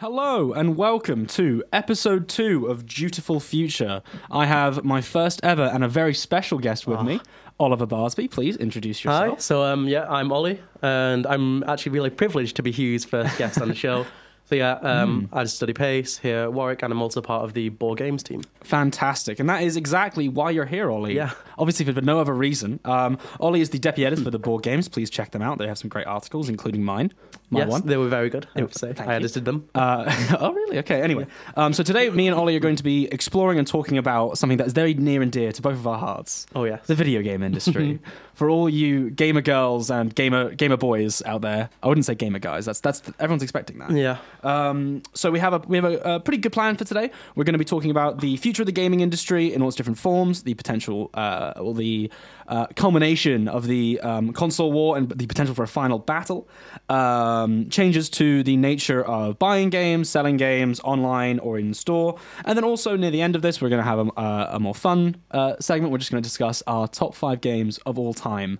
Hello and welcome to episode two of Dutiful Future. I have my first ever and a very special guest with me, Oliver Barsby. Please introduce Hi. yourself. So um, yeah, I'm Ollie, and I'm actually really privileged to be Hugh's first guest on the show. So yeah, um, Hmm. I study PAIS here at Warwick, and I'm also part of the Boar games team. Fantastic. And that is exactly why you're here, Ollie. Yeah. Obviously, for no other reason. Um, Ollie is the deputy editor for the Boar games. Please check them out. They have some great articles, including mine. My yes, one. they were very good. I say I edited them. Uh, oh, really? Okay. Anyway, um, so today, me and Ollie are going to be exploring and talking about something that's very near and dear to both of our hearts. Oh yes. the video game industry. For all you gamer girls and gamer gamer boys out there, I wouldn't say gamer guys. That's that's everyone's expecting that. Yeah. Um, so we have a we have a, a pretty good plan for today. We're going to be talking about the future of the gaming industry in all its different forms, the potential uh, or the uh, culmination of the um, console war and the potential for a final battle, um, changes to the nature of buying games, selling games online or in store, and then also near the end of this, we're going to have a, a, a more fun uh, segment. We're just going to discuss our top five games of all time.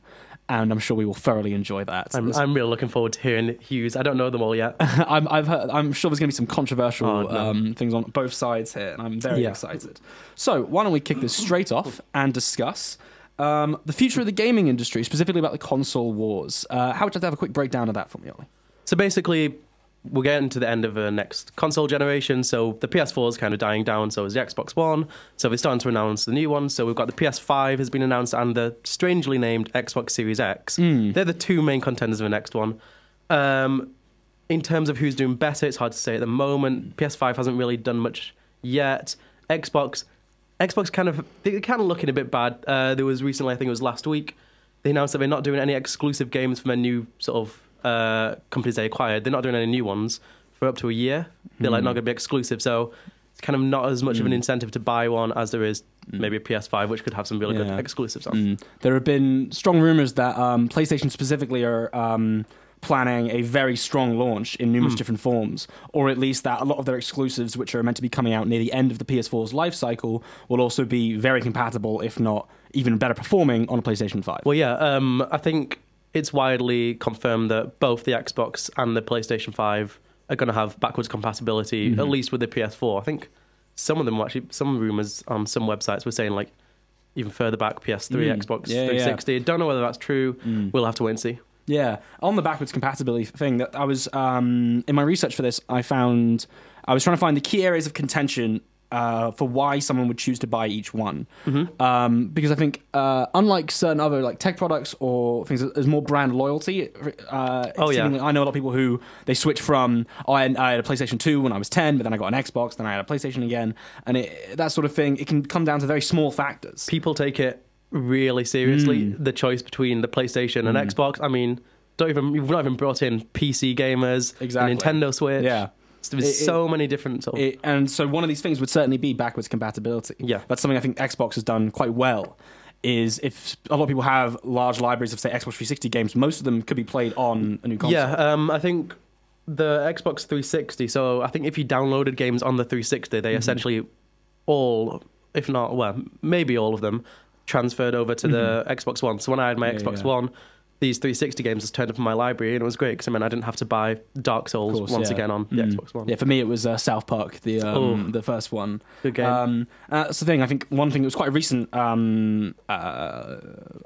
And I'm sure we will thoroughly enjoy that. I'm, I'm really looking forward to hearing Hugh's. I don't know them all yet. I'm, I've heard, I'm sure there's going to be some controversial Oh, no. um, things on both sides here, and I'm very Yeah. excited. So, why don't we kick this straight off and discuss um, the future of the gaming industry, specifically about the console wars? Uh, how would you like to have a quick breakdown of that for me, Ollie? So basically, we're getting to the end of the next console generation. So the PS4 is kind of dying down. So is the Xbox One. So we're starting to announce the new one. So we've got the PS5 has been announced and the strangely named Xbox Series X. Hmm. They're the two main contenders of the next one. Um, in terms of who's doing better, it's hard to say at the moment. PS5 hasn't really done much yet. Xbox, Xbox kind of they're kind of looking a bit bad. Uh, there was recently, I think it was last week, they announced that they're not doing any exclusive games from their new sort of uh, companies they acquired. They're not doing any new ones for up to a year. They're like not going to be exclusive, so it's kind of not as much of an incentive to buy one as there is maybe a PS5, which could have some really Yeah. good exclusives on. Mm. There have been strong rumors that um, PlayStation specifically are um, planning a very strong launch in numerous different forms, or at least that a lot of their exclusives, which are meant to be coming out near the end of the PS4's life cycle, will also be very compatible, if not even better performing, on a PlayStation 5. Well, yeah, um, I think it's widely confirmed that both the Xbox and the PlayStation 5 are going to have backwards compatibility, Mm-hmm. at least with the PS4. I think some of them were actually, some rumors on some websites were saying like even further back PS3, Mm. Xbox Yeah, yeah. 360. Don't know whether that's true. Mm. We'll have to wait and see. Yeah, on the backwards compatibility thing, that I was um, in my research for this, I found I was trying to find the key areas of contention uh, for why someone would choose to buy each one, Mm-hmm. um, because I think uh, unlike certain other like tech products or things, there's more brand loyalty. Uh, Oh, yeah. I know a lot of people who they switch from oh, I, I had a PlayStation Two when I was ten, but then I got an Xbox, then I had a PlayStation again, and it, that sort of thing. It can come down to very small factors. People take it really seriously, Mm. the choice between the PlayStation and Xbox. I mean, don't even, you've not even brought in PC gamers, Exactly. Nintendo Switch. Yeah. There's It- it- so many different sort of It, and so one of these things would certainly be backwards compatibility. Yeah. That's something I think Xbox has done quite well. Is if a lot of people have large libraries of say Xbox 360 games, most of them could be played on a new console. Yeah, um, I think the Xbox 360. So I think if you downloaded games on the 360, Mm-hmm. they essentially all, if not, well, maybe all of them, transferred over to the Xbox One. So when I had my Mm-hmm. Yeah, Xbox yeah. One, these 360 games just turned up in my library, and it was great because I mean I didn't have to buy Dark Souls course, once yeah. again on the Mm. Xbox One. Yeah, for me it was uh, South Park, the um, Oh. the first one. Good game. Um, uh, that's the thing. I think one thing that was quite a recent um, uh,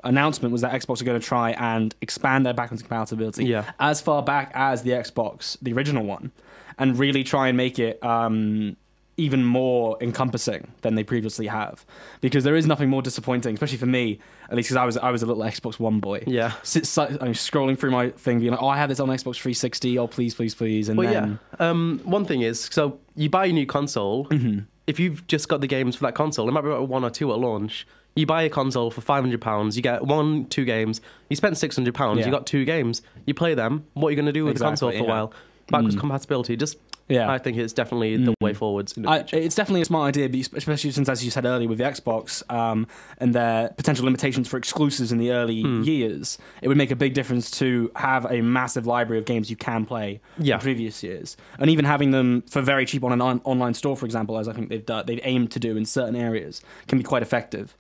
announcement was that Xbox are going to try and expand their backwards compatibility Yeah. as far back as the Xbox, the original one, and really try and make it um, even more encompassing than they previously have. Because there is nothing more disappointing, especially for me, at least because I was I was a little Xbox One boy. yeah. I'm scrolling through my thing, being like, "Oh, I have this on Xbox 360. Oh, please, please, please!" And Well, then, yeah. Um, one thing is, so you buy a new console. Mm-hmm. If you've just got the games for that console, it might be about one or two at launch. You buy a console for five hundred pounds. You get one, two games. You spent six hundred pounds. Yeah. You got two games. You play them. What are you going to do with the console Exactly, for a while? Backwards Mm. compatibility. Just, yeah, I think it's definitely the way forwards. In the I, it's definitely a smart idea, but especially since, as you said earlier, with the Xbox um, and their potential limitations for exclusives in the early Hmm. years, it would make a big difference to have a massive library of games you can play Yeah. in previous years, and even having them for very cheap on an on- online store, for example, as I think they've done, they've aimed to do in certain areas, can be quite effective.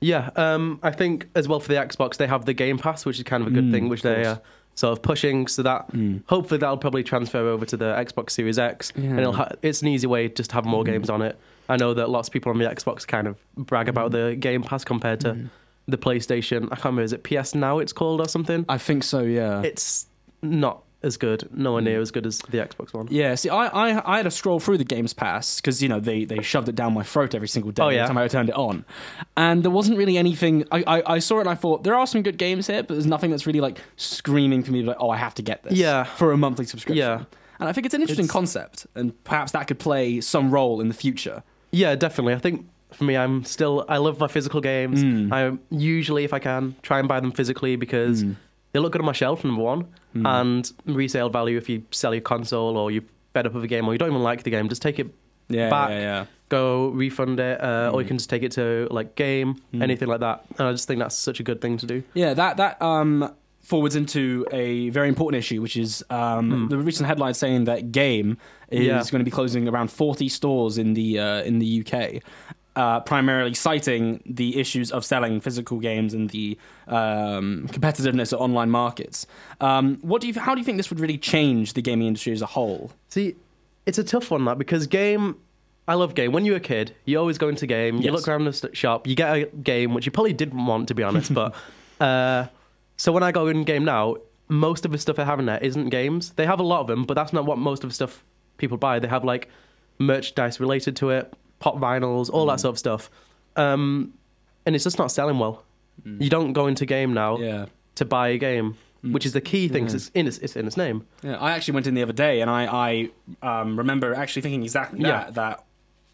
Yeah, um, I think as well for the Xbox, they have the Game Pass, which is kind of a good Mm, thing, which they uh, sort of pushing. So that Mm. hopefully that'll probably transfer over to the Xbox Series X, and Yeah. it'll ha- it's an easy way just to have more Mm. games on it. I know that lots of people on the Xbox kind of brag about Mm. the Game Pass compared to the PlayStation. I can't remember, is it PS Now it's called or something? I think so. Yeah. It's not as good, nowhere Mm. near as good as the Xbox One. Yeah, see, I, I, I had to scroll through the Games Pass because you know they, they shoved it down my throat every single day Oh, every yeah? time I turned it on, and there wasn't really anything. I, I, I saw it and I thought there are some good games here, but there's nothing that's really like screaming for me like oh I have to get this Yeah. for a monthly subscription. Yeah. and I think it's an interesting It's- concept, and perhaps that could play some role in the future. Yeah, definitely. I think for me, I'm still I love my physical games. Mm. I usually, if I can, try and buy them physically because Mm. they look good on my shelf. Number one, Mm. and resale value if you sell your console or you're fed up with a game or you don't even like the game, just take it, Yeah, Back. yeah, yeah. go refund it, uh, or you Mm. can just take it to like game, Mm. anything like that. And I just think that's such a good thing to do. Yeah, that that um, forwards into a very important issue, which is um, Hmm. the recent headline saying that Game is Yeah. going to be closing around 40 stores in the uh, in the UK. Uh, primarily citing the issues of selling physical games and the um, competitiveness of online markets. Um, what do you? How do you think this would really change the gaming industry as a whole? See, it's a tough one that because game. I love game. When you were a kid, you always go into game. You Yes. look around the shop. You get a game which you probably didn't want, to be honest. but uh, so when I go in game now, most of the stuff they have in there isn't games. They have a lot of them, but that's not what most of the stuff people buy. They have like merchandise related to it, pop vinyls, all that Mm. sort of stuff. Um, and it's just not selling well. You don't go into game now Yeah. to buy a game, which is the key thing. 'cause Yeah. It's in its, it's in its name. Yeah, I actually went in the other day, and I, I um, remember actually thinking exactly that. Yeah. That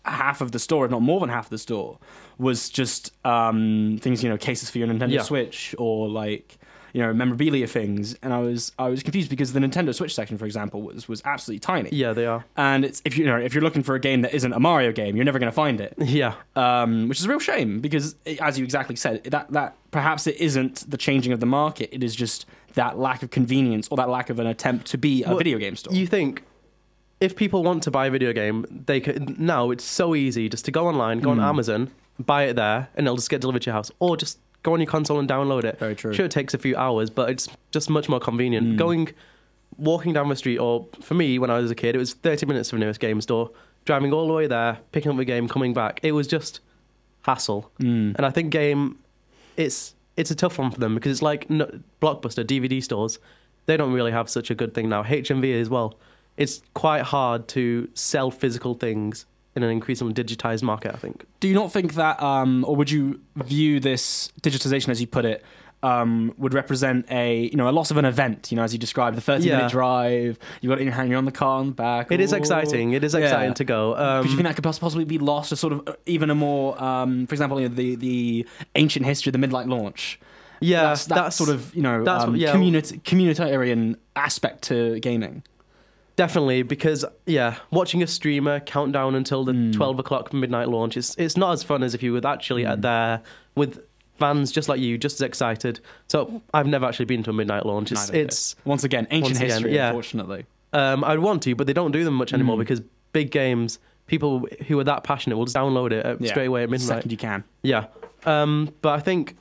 half of the store, if not more than half of the store, was just um, things you know, cases for your Nintendo Yeah. Switch or like you know memorabilia things. And I was I was confused because the Nintendo Switch section, for example, was was absolutely tiny. Yeah, they are. And it's if you, you know if you're looking for a game that isn't a Mario game, you're never going to find it. Yeah. Um, which is a real shame because, it- as you exactly said, that that perhaps it isn't the changing of the market. It is just that lack of convenience or that lack of an attempt to be a Well, video game store. You think if people want to buy a video game, they could now it's so easy just to go online, go on Mm. Amazon, buy it there, and it'll just get delivered to your house, or just go on your console and download it. Very true. Sure, it takes a few hours, but it's just much more convenient. Mm. Going, walking down the street, or for me when I was a kid, it was thirty minutes to the nearest game store. Driving all the way there, picking up the game, coming back, it was just hassle. Mm. And I think game, it's it's a tough one for them because it's like no, blockbuster DVD stores. They don't really have such a good thing now. HMV as well. It's quite hard to sell physical things in an increasingly digitized market. I think. Do you not think that, um, or would you view this digitization, as you put it, um, would represent a you know a loss of an event? You know, as you described, the thirty Yeah. minute drive. You got it in your hand. You're on the car on the back. It is Ooh. exciting. It is Yeah. exciting to go. Um, But you think that could possibly be lost, or sort of uh, even a more, um, for example, you know, the the ancient history of the midnight launch? yeah, that's, that sort of you know that's um, yeah. community communitarian aspect to gaming. Definitely, because yeah, watching a streamer count down until the Mm. twelve o'clock midnight launch is it's not as fun as if you were actually Mm. at there with fans just like you, just as excited. So I've never actually been to a midnight launch. It's, it's Once again, ancient Once again, history. yeah. Unfortunately, um, I'd want to, but they don't do them much anymore Mm. because big games, people who are that passionate will just download it at, Yeah. straight away at midnight. second you can. Yeah, um, but I think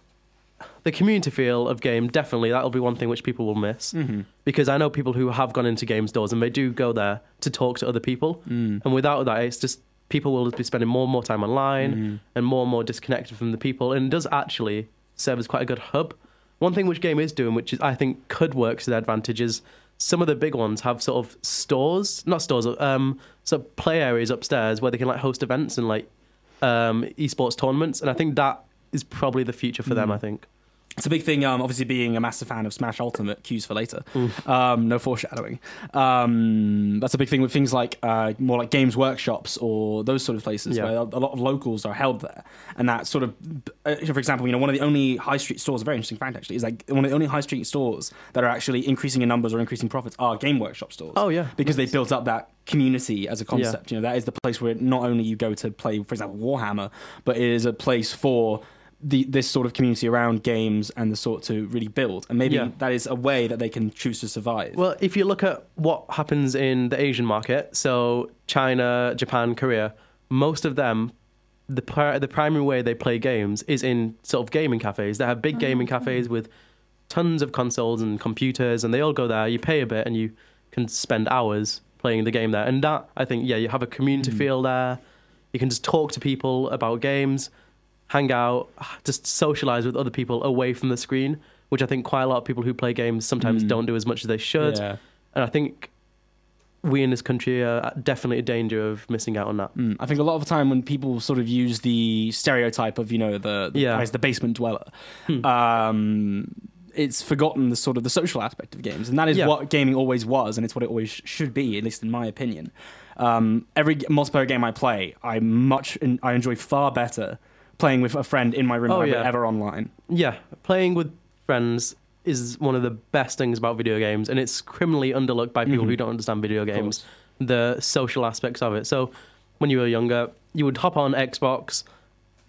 the community feel of game definitely that'll be one thing which people will miss Mm-hmm. because I know people who have gone into game stores and they do go there to talk to other people. Mm. And without that, it's just people will be spending more and more time online Mhm. and more and more disconnected from the people. And it does actually serve as quite a good hub. One thing which game is doing, which is, I think could work to their advantage, is some of the big ones have sort of stores, not stores, um, sort of play areas upstairs where they can like host events and like um, esports tournaments. And I think that is probably the future for them. Mm. I think. It's a big thing. Um, obviously, being a massive fan of Smash Ultimate, cues for later. Um, no foreshadowing. Um, that's a big thing with things like uh, more like games workshops or those sort of places Yeah. where a lot of locals are held there, and that sort of, uh, for example, you know, one of the only high street stores. A very interesting fact actually is like one of the only high street stores that are actually increasing in numbers or increasing profits are game workshop stores. Oh yeah, because they built up that community as a concept. You know, that is the place where not only you go to play, for example, Warhammer, but it is a place for the this sort of community around games and the sort to really build. And maybe Yeah. that is a way that they can choose to survive. Well, if you look at what happens in the Asian market, so China, Japan, Korea, most of them, the pri- the primary way they play games is in sort of gaming cafes. They have big oh, gaming cafes with tons of consoles and computers, and they all go there. You pay a bit, and you can spend hours playing the game there. And that, I think, yeah, you have a community hmm. feel there. You can just talk to people about games, hang out, just socialize with other people away from the screen, which I think quite a lot of people who play games sometimes don't do as much as they should. Yeah. And I think we in this country are definitely in danger of missing out on that. Mm, I think a lot of the time when people sort of use the stereotype of you know the the, Yeah. as the basement dweller, Hmm. um, it's forgotten the sort of the social aspect of games, and that is Yeah. what gaming always was, and it's what it always sh- should be, at least in my opinion. Um, every multiplayer game I play, I much I enjoy far better playing with a friend in my room Oh, than I would yeah. ever online. Yeah, playing with friends is one of the best things about video games, and it's criminally underlooked by people Mhm. who don't understand video games, the social aspects of it. So, when you were younger, you would hop on Xbox.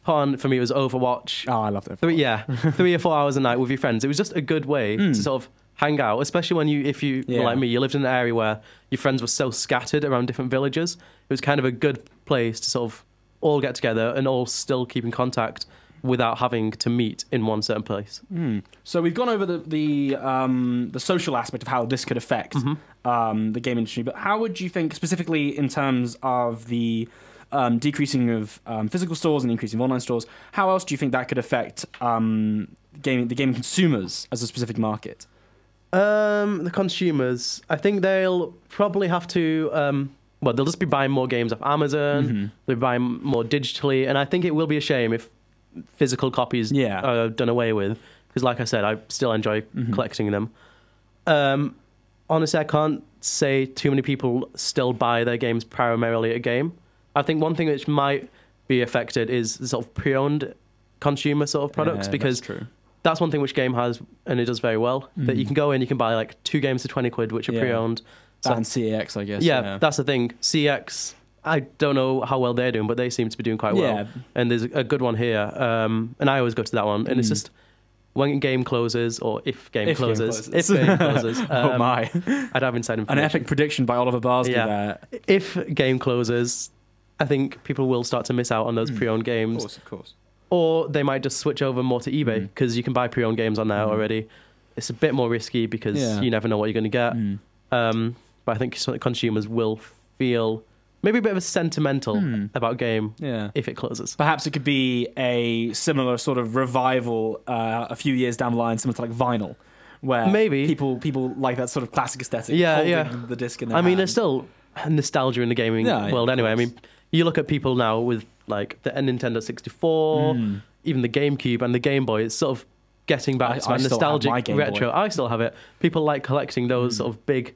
Hop on for me it was Overwatch. Oh, I love it. Three, yeah, three or four hours a night with your friends. It was just a good way Mm. to sort of hang out, especially when you, if you were Yeah. like me, you lived in an area where your friends were so scattered around different villages. It was kind of a good place to sort of all get together and all still keep in contact without having to meet in one certain place. Hmm. So we've gone over the the um, the social aspect of how this could affect Mm-hmm. um, the game industry, but how would you think specifically in terms of the um, decreasing of um, physical stores and increasing of online stores? How else do you think that could affect um, gaming the gaming consumers as a specific market? Um, the consumers, I think they'll probably have to. Well, they'll just be buying more games off Amazon. Mhm. They'll be buying more digitally, and I think it will be a shame if physical copies Yeah. are done away with. Because, like I said, I still enjoy Mhm. collecting them. Um, honestly, I can't say too many people still buy their games primarily at game. I think one thing which might be affected is sort of pre-owned consumer sort of products Yeah, because that's that's one thing which game has and it does very well that you Mhm. can go in you can buy like two games for 20 quid which are Yeah. pre-owned That and CeX, I guess. yeah, that's the thing CeX i don't know how well they're doing but they seem to be doing quite well Yeah. and there's a good one here um, and i always go to that one and it's Mm. just when game closes or if game If game closes closes. if game closes oh um, my! i'd have inside An information epic prediction by Oliver Barsby Yeah. there. if game closes i think people will start to miss out on those Mm. pre-owned games. Of course, of course. or they might just switch over more to eBay Mm. because you can buy pre-owned games on there Mm. already. It's a bit more risky because Yeah. you never know what you're going to get. Mm. Um, but I think consumers will feel maybe a bit of a sentimental Mm. about game Yeah. if it closes. Perhaps it could be a similar sort of revival uh, a few years down the line, similar to like vinyl, where Maybe. people people like that sort of classic aesthetic. Yeah, holding yeah. The disc in their I mean, there's still nostalgia in the gaming Yeah, world anyway. I mean, you look at people now with like the Nintendo 64, Mm. even the GameCube and the Game Boy. It's sort of getting back I- to I nostalgic retro. Boy. I still have it. People like collecting those Mm. sort of big,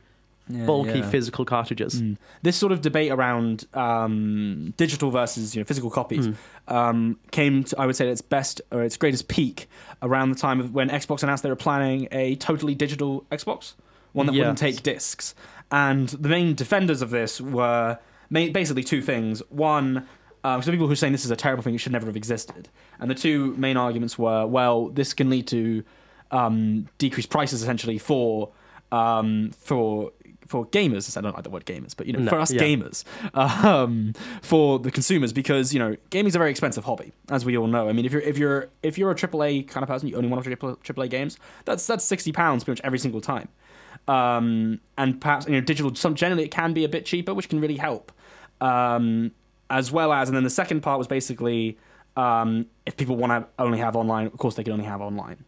Yeah, bulky, yeah. physical cartridges. Mm. This sort of debate around um, digital versus you know physical copies Mm. um, came to I would say its best or its greatest peak around the time of when Xbox announced they were planning a totally digital Xbox, one that wouldn't take discs. And the main defenders of this were basically two things. One, um, some people who are saying this is a terrible thing; it should never have existed. And the two main arguments were, well, this can lead to um, decreased prices essentially for um, for for gamers. I don't like the word gamers, but you know, No, for us yeah. gamers, um, for the consumers, because you know, gaming is a very expensive hobby, as we all know. I mean, if you're if you're if you're a AAA kind of person, you only want to play AAA games. That's that's sixty pounds pretty much every single time. Um, and perhaps you know, digital. Some generally it can be a bit cheaper, which can really help. Um, as well as, and then the second part was basically um, if people want to only have online, of course they can only have online.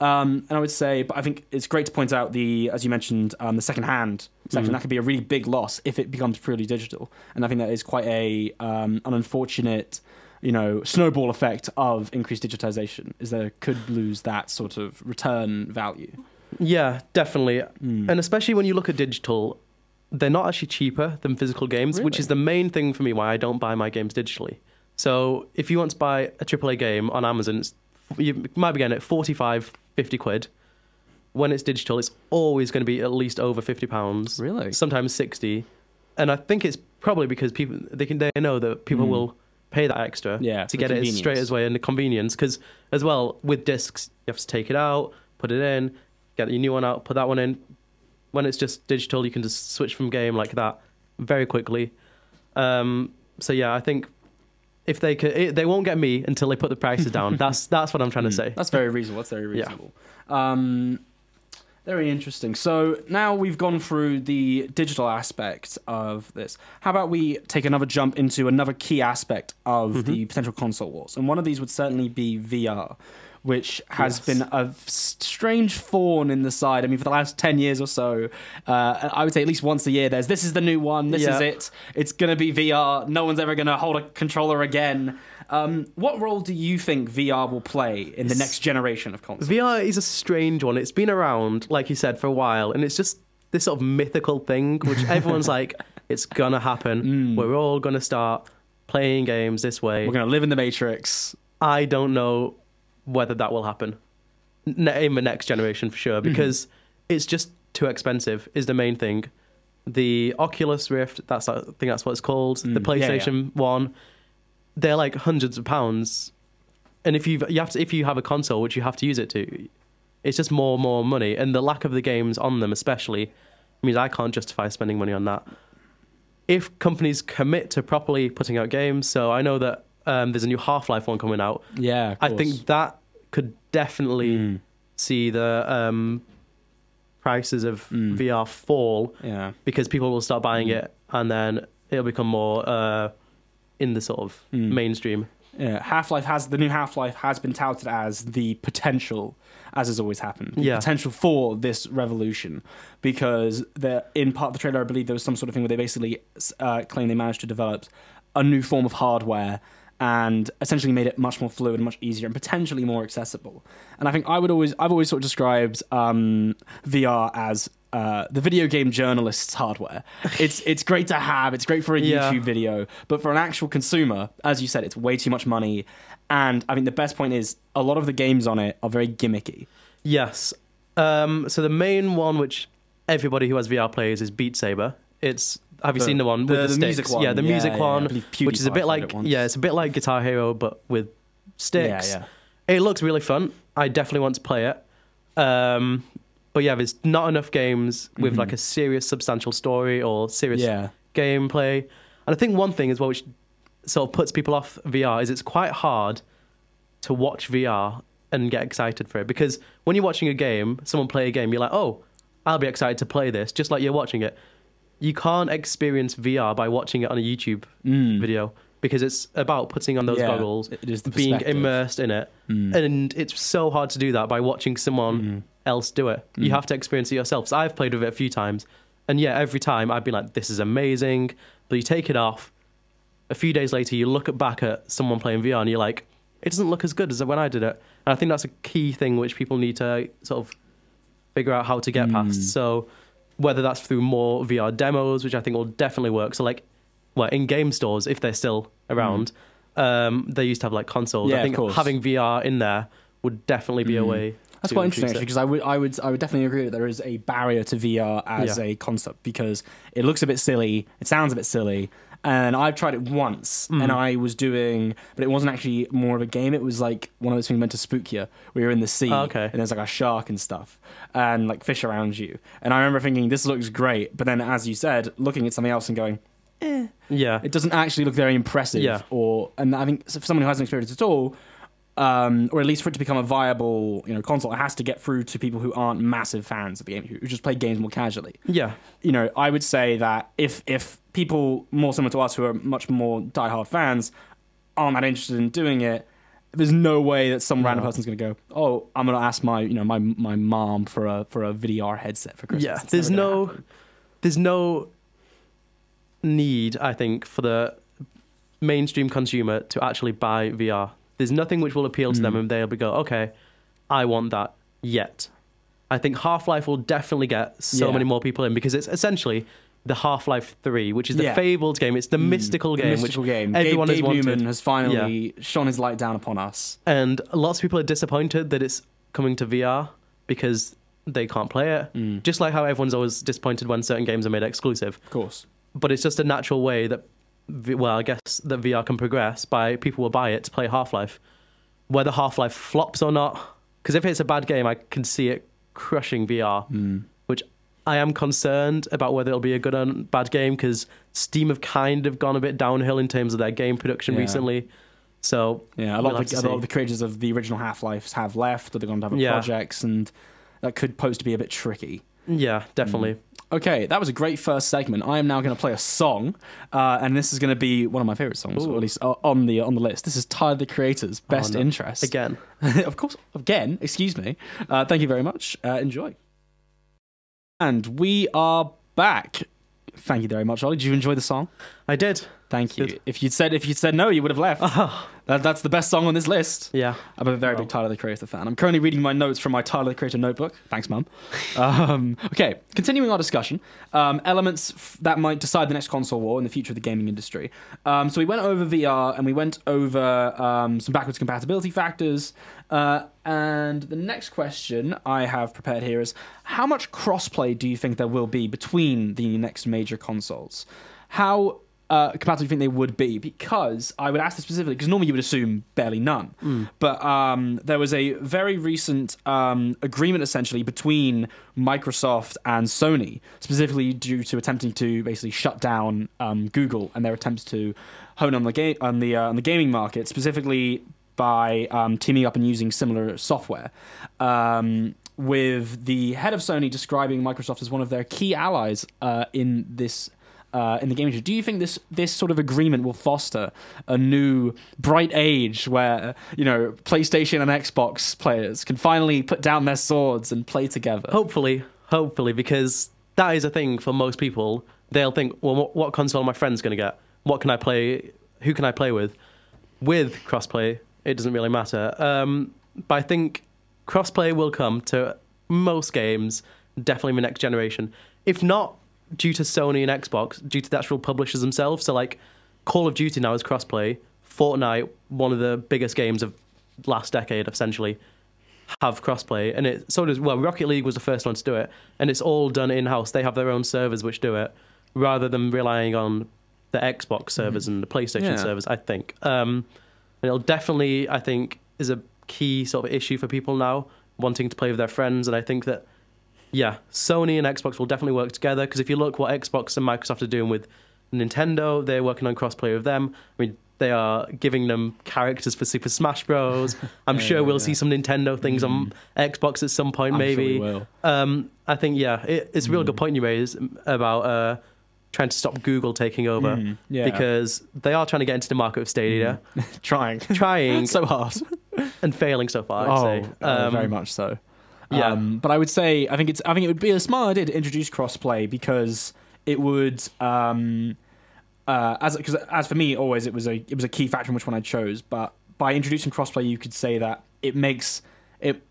Um, and I would say, but I think it's great to point out the, as you mentioned, um, the second-hand section. Mhm. That could be a really big loss if it becomes purely digital, and I think that is quite a um, an unfortunate, you know, snowball effect of increased digitization. Is there could lose that sort of return value. Yeah, definitely. Mm. And especially when you look at digital, they're not actually cheaper than physical games, which is the main thing for me why I don't buy my games digitally. So if you want to buy a AAA game on Amazon, it's, you might be getting it 45, 50 quid. When it's digital, it's always going to be at least over 50 pounds. Really? Sometimes 60. And I think it's probably because people they can they know that people Mm. will pay that extra Yeah, to get it as straight as way and the convenience because as well with discs you have to take it out put it in get your new one out put that one in when it's just digital you can just switch from game like that very quickly um, so yeah i think if they could, it, they won't get me until they put the prices down. That's that's what I'm trying to say. That's very reasonable. That's very reasonable. Yeah. reasonable. Um, very interesting. So now we've gone through the digital aspect of this. How about we take another jump into another key aspect of Mm-hmm. the potential console wars? And one of these would certainly be VR, which has Yes. been a strange thorn in the side. I mean, for the last 10 years or so, uh, I would say at least once a year, there's this is the new one, this is it, it's going to be VR, no one's ever going to hold a controller again. Um, what role do you think VR will play in the next generation of consoles? VR is a strange one. It's been around, like you said, for a while, and it's just this sort of mythical thing, which everyone's like, it's gonna happen. We're all gonna start playing games this way. We're going to live in the Matrix. I don't know whether that will happen in the next generation for sure because it's just too expensive. Is the main thing. The Oculus Rift, that's I think that's what it's called. the Mm, yeah, yeah. PlayStation One, they're like hundreds of pounds, and if you you have to if you have a console which you have to use it to, it's just more and more money, and the lack of the games on them especially means I can't justify spending money on that. If companies commit to properly putting out games, so I know that um, there's a new Half Life one coming out. Yeah, I think that could definitely Mm. see the um, prices of Mm. VR fall Yeah. because people will start buying it, and then it'll become more uh, in the sort of Mm. mainstream. Yeah, Half Life has the new Half Life has been touted as the potential, as has always happened, the Yeah. potential for this revolution, because the in part of the trailer, I believe there was some sort of thing where they basically uh, claim they managed to develop a new form of hardware and essentially made it much more fluid, and much easier, and potentially more accessible. And I think I would always, I've always sort of described um, VR as uh, the video game journalist's hardware. It's it's great to have. It's great for a Yeah. YouTube video, but for an actual consumer, as you said, it's way too much money. And I think the best point is a lot of the games on it are very gimmicky. Yes. Um, so the main one which everybody who has VR plays is Beat Saber. It's have you The- seen the one the- with the, the music one. Yeah, the Yeah, music yeah, yeah. One, believe which is a bit like yeah, it's a bit like Guitar Hero but with sticks. Yeah, yeah. It looks really fun. I definitely want to play it. Um, but yeah, there's not enough games with like a serious, substantial story or serious Mm-hmm. Yeah. gameplay. And I think one thing as well, which sort of puts people off VR, is it's quite hard to watch VR and get excited for it because when you're watching a game, someone play a game, you're like, oh, I'll be excited to play this, just like you're watching it. You can't experience VR by watching it on a YouTube Mm. video because it's about putting on those Yeah, goggles, it is being immersed in it, Mm. and it's so hard to do that by watching someone Mhm. else do it. You Mm. have to experience it yourself. So I've played with it a few times, and yeah, every time I'd be like, "This is amazing," but you take it off. A few days later, you look back at someone playing VR, and you're like, "It doesn't look as good as when I did it." And I think that's a key thing which people need to sort of figure out how to get Mm. past. So whether that's through more VR demos, which I think will definitely work. So like, well, in game stores if they're still around, um, they used to have like consoles. Mm. Yeah, I of think course. having VR in there would definitely be a Mm. way. That's quite interesting actually, because I would, I would, I would definitely agree that there is a barrier to VR as Yeah. a concept because it looks a bit silly, it sounds a bit silly, and I've tried it once, Mm. and I was doing, but it wasn't actually more of a game. It was like one of those things meant to spook you, where you're in the sea, Oh, okay. and there's like a shark and stuff, and like fish around you. And I remember thinking this looks great, but then as you said, looking at something else and going, eh. Yeah. it doesn't actually look very impressive. Yeah. Or and I think for someone who hasn't experienced it at all, um, or at least for it to become a viable you know console, it has to get through to people who aren't massive fans of the game, who just play games more casually. Yeah. You know, I would say that if if people more similar to us who are much more diehard fans aren't that interested in doing it. There's no way that some random No. person's going to go. Oh, I'm going to ask my, you know, my my mom for a for a VR headset for Christmas. Yeah. It's There's no happen. there's no need, I think, for the mainstream consumer to actually buy VR. There's nothing which will appeal to them Mm. and they'll be go, okay, I want that yet. I think Half Life will definitely get so Yeah. many more people in because it's essentially the Half Life 3, which is the Yeah. fabled game. It's the Mm. mystical The game, mystical which game. everyone Gabe, has Gabe wanted. Newman has finally shone his light down upon us. And lots of people are disappointed that it's coming to VR because they can't play it. Mm. Just like how everyone's always disappointed when certain games are made exclusive. Of course. But it's just a natural way that, well, I guess that VR can progress by people will buy it to play Half Life. Whether Half Life flops or not, because if it's a bad game, I can see it crushing VR, Mm. which I am concerned about whether it'll be a good or bad game because Steam have kind of gone a bit downhill in terms of their game production Yeah. recently. So Yeah, a we'll lot, of the, a lot of the creators of the original Half Lives have left, or they're going to have Yeah. projects, and that could pose to be a bit tricky. Yeah, definitely. Okay, that was a great first segment. I am now going to play a song, uh, and this is going to be one of my favorite songs, or Ooh. at least uh, on the on the list. This is Tyler the Creator's Best no. Interest. Again, of course, again, excuse me. Uh, thank you very much. Uh, enjoy. And we are back. Thank you very much, Ollie. Did you enjoy the song? I did. Thank you. Good. If you'd said if you'd said no, you would have left. That, that's the best song on this list. Yeah. I'm a very big Tyler the Creator fan. I'm currently reading my notes from my Tyler the Creator notebook. Thanks, Mum. um, okay, continuing our discussion. Um, elements f- that might decide the next console war in the future of the gaming industry. Um, so we went over VR and we went over um, some backwards compatibility factors. Uh, and the next question I have prepared here is how much crossplay do you think there will be between the next major consoles? How uh, compatible do you think they would be? Because I would ask this specifically, because normally you would assume barely none. But um, there was a very recent um, agreement essentially between Microsoft and Sony, specifically due to attempting to basically shut down um, Google and their attempts to hone on the game on the uh, on the gaming market, specifically by um, teaming up and using similar software. Um, with the head of Sony describing Microsoft as one of their key allies uh, in this uh, in the game industry. Do you think this this sort of agreement will foster a new bright age where you know PlayStation and Xbox players can finally put down their swords and play together? Hopefully, hopefully, because that is a thing for most people. They'll think, well, what, what console are my friends going to get? What can I play? Who can I play with? With crossplay, it doesn't really matter. Um, but I think crossplay will come to most games, definitely in the next generation. If not due to Sony and Xbox, due to the actual publishers themselves. So, like, Call of Duty now is crossplay. Fortnite, one of the biggest games of last decade, essentially, have crossplay, and it so does well. Rocket League was the first one to do it, and it's all done in house. They have their own servers which do it, rather than relying on the Xbox servers and the PlayStation Yeah. servers. I think, um, and it'll definitely, I think, is a key sort of issue for people now wanting to play with their friends, and I think that yeah, Sony and Xbox will definitely work together because if you look what Xbox and Microsoft are doing with Nintendo, they're working on crossplay with them. I mean, they are giving them characters for Super Smash Bros. I'm Yeah, sure yeah, we'll yeah. see some Nintendo things on Xbox at some point, I'm maybe. Um, I think yeah, it, it's a real good point you raised about uh, trying to stop Google taking over Mm, yeah. because they are trying to get into the market with Stadia, Trying trying so hard. and failing so far. I'd oh, say. uh, Um, very much so. Yeah. Um, but I would say I think it's I think it would be a smart idea to introduce crossplay because it would um, uh, as because as for me always it was a it was a key factor in which one I chose. But by introducing crossplay, you could say that it makes it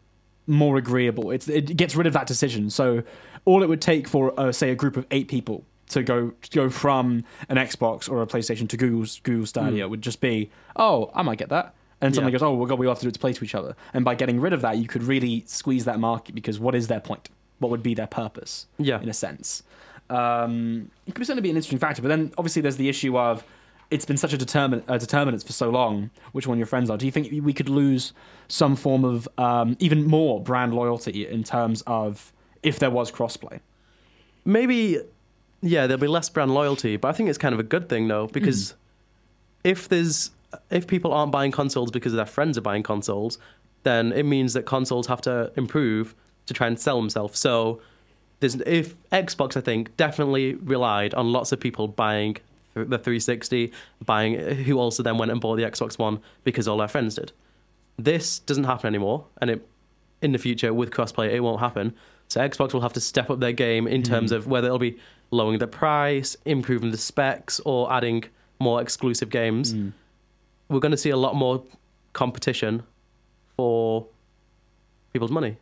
more agreeable. It's it gets rid of that decision. So all it would take for uh, say a group of eight people to go to go from an Xbox or a PlayStation to Google's Google Stadia would just be oh I might get that. And somebody Yeah. goes, oh, well, God, we have to do it to play to each other. And by getting rid of that, you could really squeeze that market because what is their point? What would be their purpose? Yeah. in a sense. Um, it could certainly be an interesting factor, but then obviously there's the issue of it's been such a determin- uh, determinant for so long which one your friends are. Do you think we could lose some form of um, even more brand loyalty in terms of if there was crossplay? maybe yeah there'll be less brand loyalty but i think it's kind of a good thing though because if there's if people aren't buying consoles because their friends are buying consoles then it means that consoles have to improve to try and sell themselves. So there's if xbox i think definitely relied on lots of people buying the 360 buying who also then went and bought the xbox one because all their friends did. This doesn't happen anymore and it in the future with crossplay it won't happen. So xbox will have to step up their game in terms hmm. of whether it'll be lowering the price improving the specs or adding more exclusive games hmm. We're going to see a lot more competition for people's money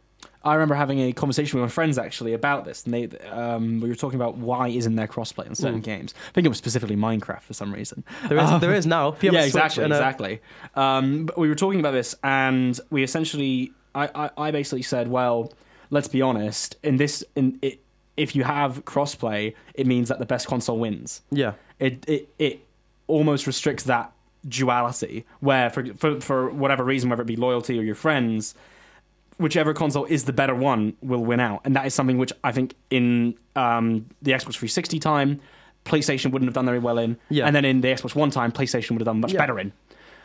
I remember having a conversation with my friends actually about this, and they um, we were talking about why isn't there crossplay in certain games. I think it was specifically Minecraft for some reason. there is there is now if you have yeah, exactly, a- exactly. Um, but we were talking about this, and we essentially, I, I, I basically said, well, let's be honest. In this, in it, if you have crossplay, it means that the best console wins. yeah It, it, it almost restricts that duality, where for, for for whatever reason, whether it be loyalty or your friends. whichever console is the better one will win out, and that is something which I think in um, the Xbox 360 time, PlayStation wouldn't have done very well in, Yeah. and then in the Xbox One time, PlayStation would have done much Yeah. better in.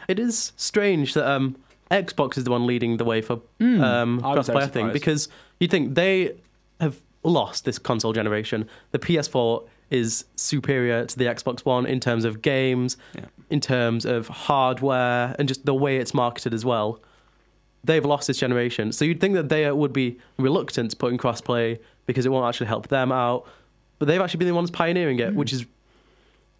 It is strange that um, Xbox is the one leading the way for um. I was crossplay thing because you'd think they have lost this console generation. The PS4 is superior to the Xbox One in terms of games, Yeah. in terms of hardware, and just the way it's marketed as well. They've lost this generation, so you'd think that they would be reluctant to put in crossplay because it won't actually help them out. But they've actually been the ones pioneering it, which is,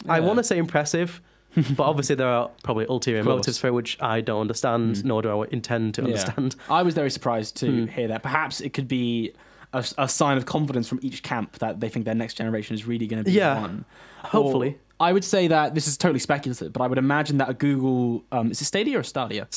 I Hmm. Want to say impressive, but obviously there are probably ulterior motives for it, which I don't understand, nor do I intend to Yeah. understand. I was very surprised to Hmm. hear that. Perhaps it could be a, a sign of confidence from each camp that they think their next generation is really going to be Yeah. the one. Hopefully. Or I would say that this is totally speculative, but I would imagine that a Google um, is it Stadia or Stadia?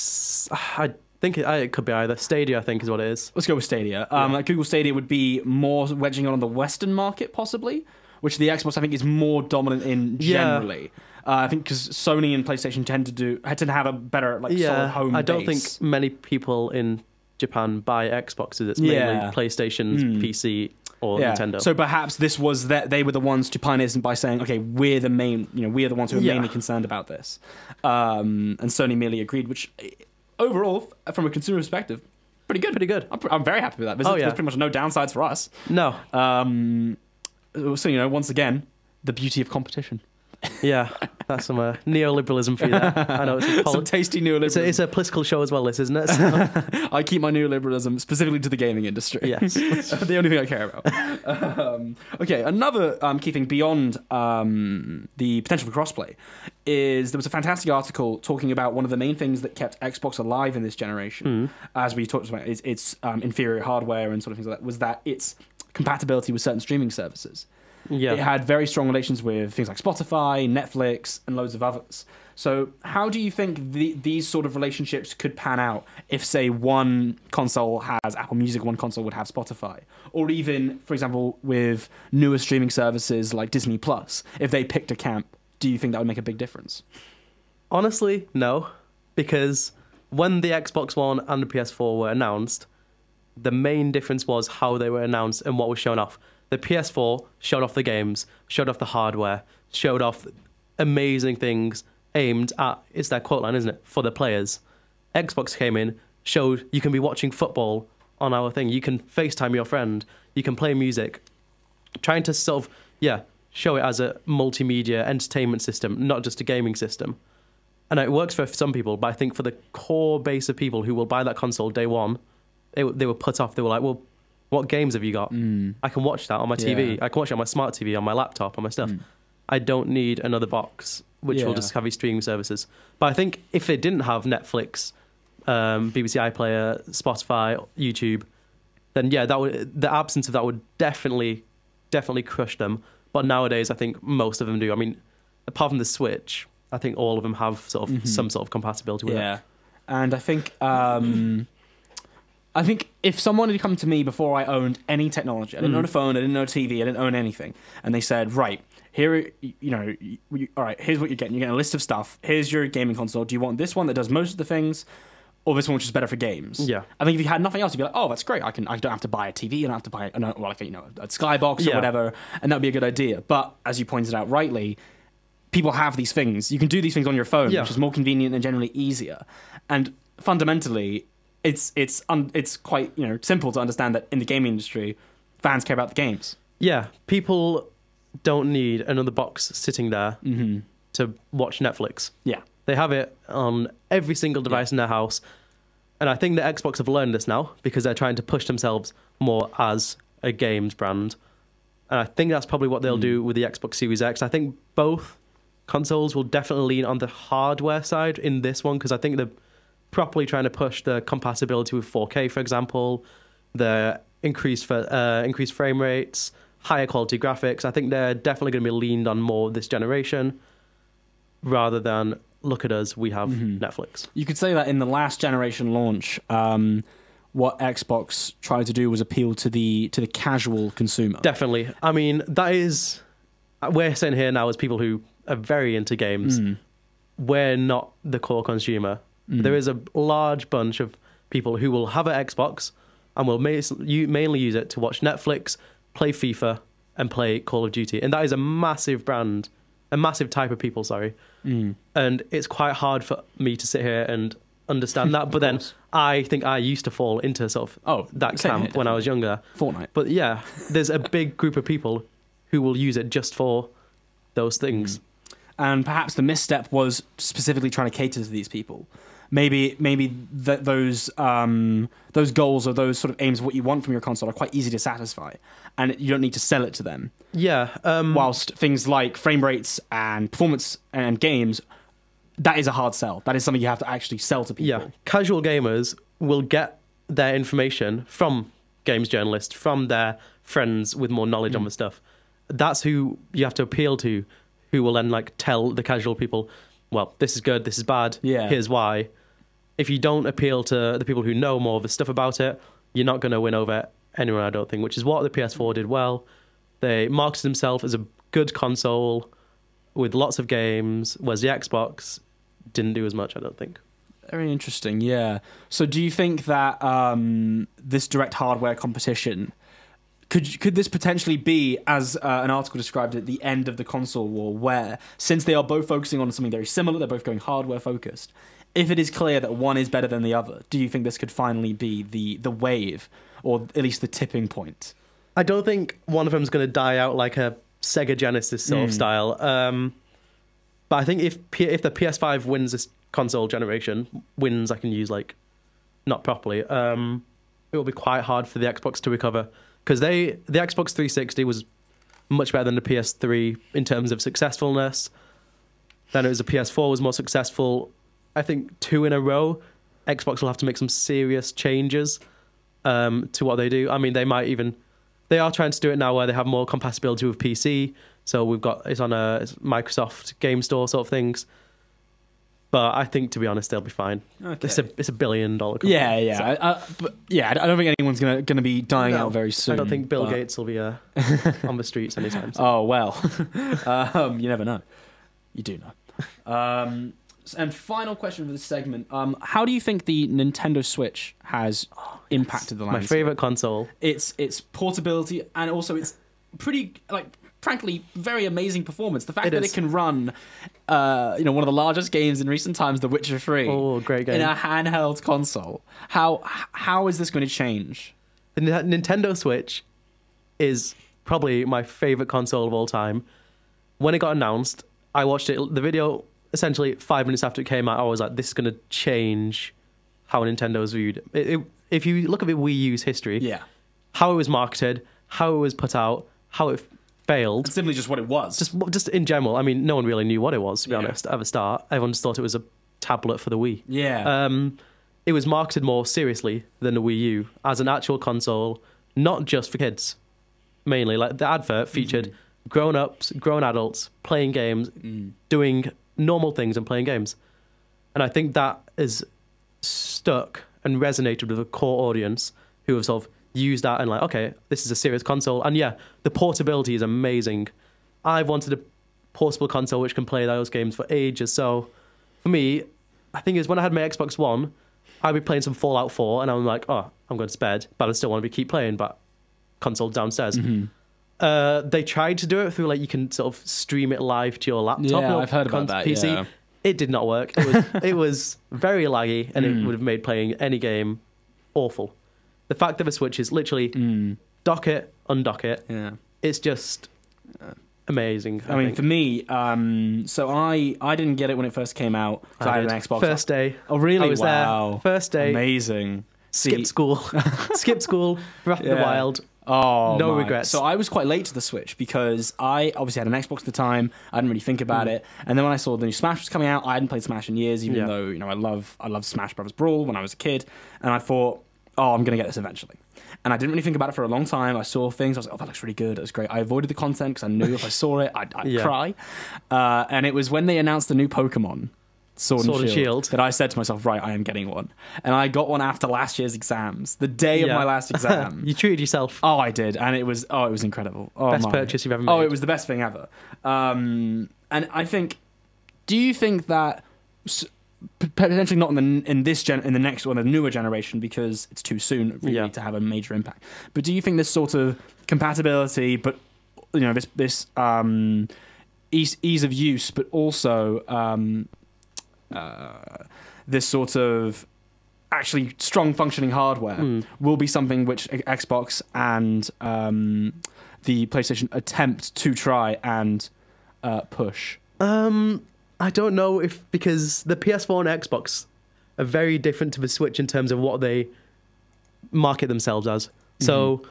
I think it, I- it could be either. Stadia, I think, is what it is. Let's go with Stadia. Um, Yeah. like Google Stadia would be more wedging on the Western market, possibly, which the Xbox I think is more dominant in Yeah. generally. Uh, I think because Sony and PlayStation tend to do tend to have a better like solid yeah, home. I don't base. think many people in Japan buy Xboxes. It's Yeah. mainly PlayStations, Hmm. PC, or Yeah. Nintendo. So perhaps this was that they were the ones to pioneer this by saying, okay, we're the main, you know, we're the ones who are Yeah. mainly concerned about this. Um, and Sony merely agreed, which eh, overall, f- from a consumer perspective, pretty good. Pretty good. I'm, pr- I'm very happy with that. There's, Oh, yeah. there's pretty much no downsides for us. no, Um, so you know, once again, the beauty of competition. Yeah, that's some uh, neoliberalism for you there. I know it's a, Some poli- tasty it's, neoliberalism. a, it's a political show as well, this, isn't it? So, I keep my neoliberalism specifically to the gaming industry. yes. the only thing I care about. um, okay, another um, key thing beyond um, the potential for crossplay is there was a fantastic article talking about one of the main things that kept Xbox alive in this generation, as we talked about, is its um, inferior hardware and sort of things like that, was that its compatibility with certain streaming services. Yeah. It had very strong relations with things like Spotify, Netflix, and loads of others. So, how do you think the, these sort of relationships could pan out if, say, one console has Apple Music, one console would have Spotify, or even, for example, with newer streaming services like Disney Plus, if they picked a camp, do you think that would make a big difference? Honestly, no, because when the Xbox One and the PS4 were announced, the main difference was how they were announced and what was shown off. The PS4 showed off the games, showed off the hardware, showed off amazing things aimed at it's their quote line, isn't it, for the players. Xbox came in, showed you can be watching football on our thing. You can FaceTime your friend. You can play music. Trying to sort of yeah show it as a multimedia entertainment system, not just a gaming system. And it works for some people, but I think for the core base of people who will buy that console day one, they, they were put off. They were like, well, what games have you got? I can watch that on my TV. Yeah. I can watch it on my smart TV, on my laptop, on my stuff. I don't need another box, which will Yeah. just have these streaming services. But I think if it didn't have Netflix, um, BBC iPlayer, Spotify, YouTube, then yeah, that would the absence of that would definitely, definitely crush them. But nowadays, I think most of them do. I mean, apart from the Switch, I think all of them have sort of some sort of compatibility with it. Yeah, and I think um, I think if someone had come to me before I owned any technology, I didn't Mm. own a phone, I didn't own a TV, I didn't own anything, and they said, right. Here, you know, you, all right. Here's what you're getting. You're getting a list of stuff. Here's your gaming console. Do you want this one that does most of the things, or this one which is better for games? Yeah. I think if you had nothing else, you'd be like, oh, that's great. I can. I don't have to buy a TV. I don't have to buy, a, well, like you know, a Skybox or Yeah. whatever, and that would be a good idea. But as you pointed out rightly, people have these things. You can do these things on your phone, Yeah. which is more convenient and generally easier. And fundamentally, it's it's un, it's quite you know simple to understand that in the gaming industry, fans care about the games. Yeah, people don't need another box sitting there Mm-hmm. to watch Netflix. Yeah. They have it on every single device in their house. And I think the Xbox have learned this now because they're trying to push themselves more as a games brand. And I think that's probably what they'll do with the Xbox Series X. I think both consoles will definitely lean on the hardware side in this one because I think they're properly trying to push the compatibility with 4K, for example, the increased for, uh, increased frame rates, higher quality graphics. I think they're definitely going to be leaned on more this generation rather than look at us, we have Netflix. You could say that in the last generation launch, um, what Xbox tried to do was appeal to the to the casual consumer. Definitely. I mean, that is. We're sitting here now as people who are very into games. Mm. We're not the core consumer. There is a large bunch of people who will have an Xbox and will ma- you mainly use it to watch Netflix, play FIFA, and play Call of Duty. And that is a massive brand, a massive type of people. Sorry, Mm. and it's quite hard for me to sit here and understand that. But then course. I think I used to fall into sort of Oh, that camp here, when I was younger. Fortnite. But yeah, there's a big group of people who will use it just for those things. and perhaps the misstep was specifically trying to cater to these people. Maybe maybe th- those um, those goals or those sort of aims of what you want from your console are quite easy to satisfy, and you don't need to sell it to them. Yeah. Um, Whilst things like frame rates and performance and games, that is a hard sell. That is something you have to actually sell to people. Yeah, casual gamers will get their information from games journalists, from their friends with more knowledge Mm. on the stuff. That's who you have to appeal to, who will then like tell the casual people, well, this is good, this is bad, Yeah. here's why. If you don't appeal to the people who know more of the stuff about it, you're not going to win over anyone, I don't think, which is what the PS4 did well. They marketed themselves as a good console with lots of games, whereas the Xbox didn't do as much, I don't think. Very interesting, yeah. So, do you think that um, this direct hardware competition could could this potentially be, as uh, an article described it, the end of the console war, where since they are both focusing on something very similar, they're both going hardware focused. If it is clear that one is better than the other, do you think this could finally be the the wave, or at least the tipping point? I don't think one of them's going to die out like a Sega Genesis sort of Mm. style. Um, but I think if P- if the PS5 wins this console generation, wins I can use like not properly, um, it will be quite hard for the Xbox to recover because they the Xbox 360 was much better than the PS3 in terms of successfulness. Then it was the PS4 was more successful. I think two in a row. Xbox will have to make some serious changes um, to what they do. I mean, they might even they are trying to do it now where they have more compatibility with PC. So we've got it's on a it's Microsoft Game Store sort of things. But I think to be honest, they'll be fine. It's a it's a billion dollar. Company, Yeah, yeah, so- I, I, but yeah. I don't think anyone's gonna gonna be dying No, out very soon. I don't think Bill but- Gates will be uh, on the streets anytime soon. Oh well, um, you never know. You do know. Um, and final question for this segment: um, How do you think the Nintendo Switch has impacted the landscape? My favorite console. Its its portability and also its pretty like frankly very amazing performance. The fact It that is. it can run, uh, you know, one of the largest games in recent times, The Witcher Three, Oh, great game, in a handheld console. How how is this going to change? The Ni- Nintendo Switch is probably my favorite console of all time. When it got announced, I watched it. The video essentially five minutes after it came out. I was like, "This is going to change how Nintendo's viewed." It, it, if you look at the Wii U's history, Yeah, how it was marketed, how it was put out, how it failed, it's simply just what it was. just just in general. I mean, no one really knew what it was to be Yeah. honest at the start. Everyone just thought it was a tablet for the Wii. yeah. Um, it was marketed more seriously than the Wii U as an actual console, not just for kids. Mainly, like the advert featured grown ups, grown adults playing games, doing normal things and playing games. And I think that is stuck and resonated with a core audience who have sort of used that and like, okay, this is a serious console. And yeah, the portability is amazing. I've wanted a portable console which can play those games for ages. So for me, I think is when I had my Xbox One, I'd be playing some Fallout 4 and I'm like, oh, I'm going to bed, but I still want to be keep playing, but console downstairs. Mm-hmm. Uh, they tried to do it through like you can sort of stream it live to your laptop. Yeah, or I've heard about that, PC. yeah. It did not work. It was it was very laggy, and Mm. it would have made playing any game awful. The fact that the Switch is literally Mm, dock it, undock it. yeah. It's just amazing. I, I mean, think. for me, um, so I I didn't get it when it first came out because I, had an Xbox. First day, oh, really? I was wow. there. First day, Amazing. skipped See- school, skipped school, Breath of the Wild. Oh, No my. regrets. So I was quite late to the Switch because I obviously had an Xbox at the time. I didn't really think about it, and then when I saw the new Smash was coming out, I hadn't played Smash in years, even Yeah. though you know I love I love Smash Brothers Brawl when I was a kid, and I thought, oh, I'm gonna get this eventually. And I didn't really think about it for a long time. I saw things. I was like, "Oh, that looks really good. It was great." I avoided the content because I knew if I saw it, I'd, I'd Yeah. cry. Uh, and it was when they announced the new Pokemon, Sword, Sword and, and Shield, Shield. that I said to myself, "Right, I am getting one." And I got one after last year's exams, the day of my last exam. you treated yourself. Oh, I did, and it was oh, it was incredible. Oh, Best my. purchase you've ever made. Oh, it was the best thing ever. Um, and I think, do you think that potentially not in the in this gen in the next one, the newer generation because it's too soon really Yeah. to have a major impact. But do you think this sort of compatibility, but you know this this um, ease ease of use, but also um, uh, this sort of actually strong functioning hardware Mm. will be something which Xbox and um, the PlayStation attempt to try and uh, push. Um, I don't know if because the PS4 and Xbox are very different to the Switch in terms of what they market themselves as. So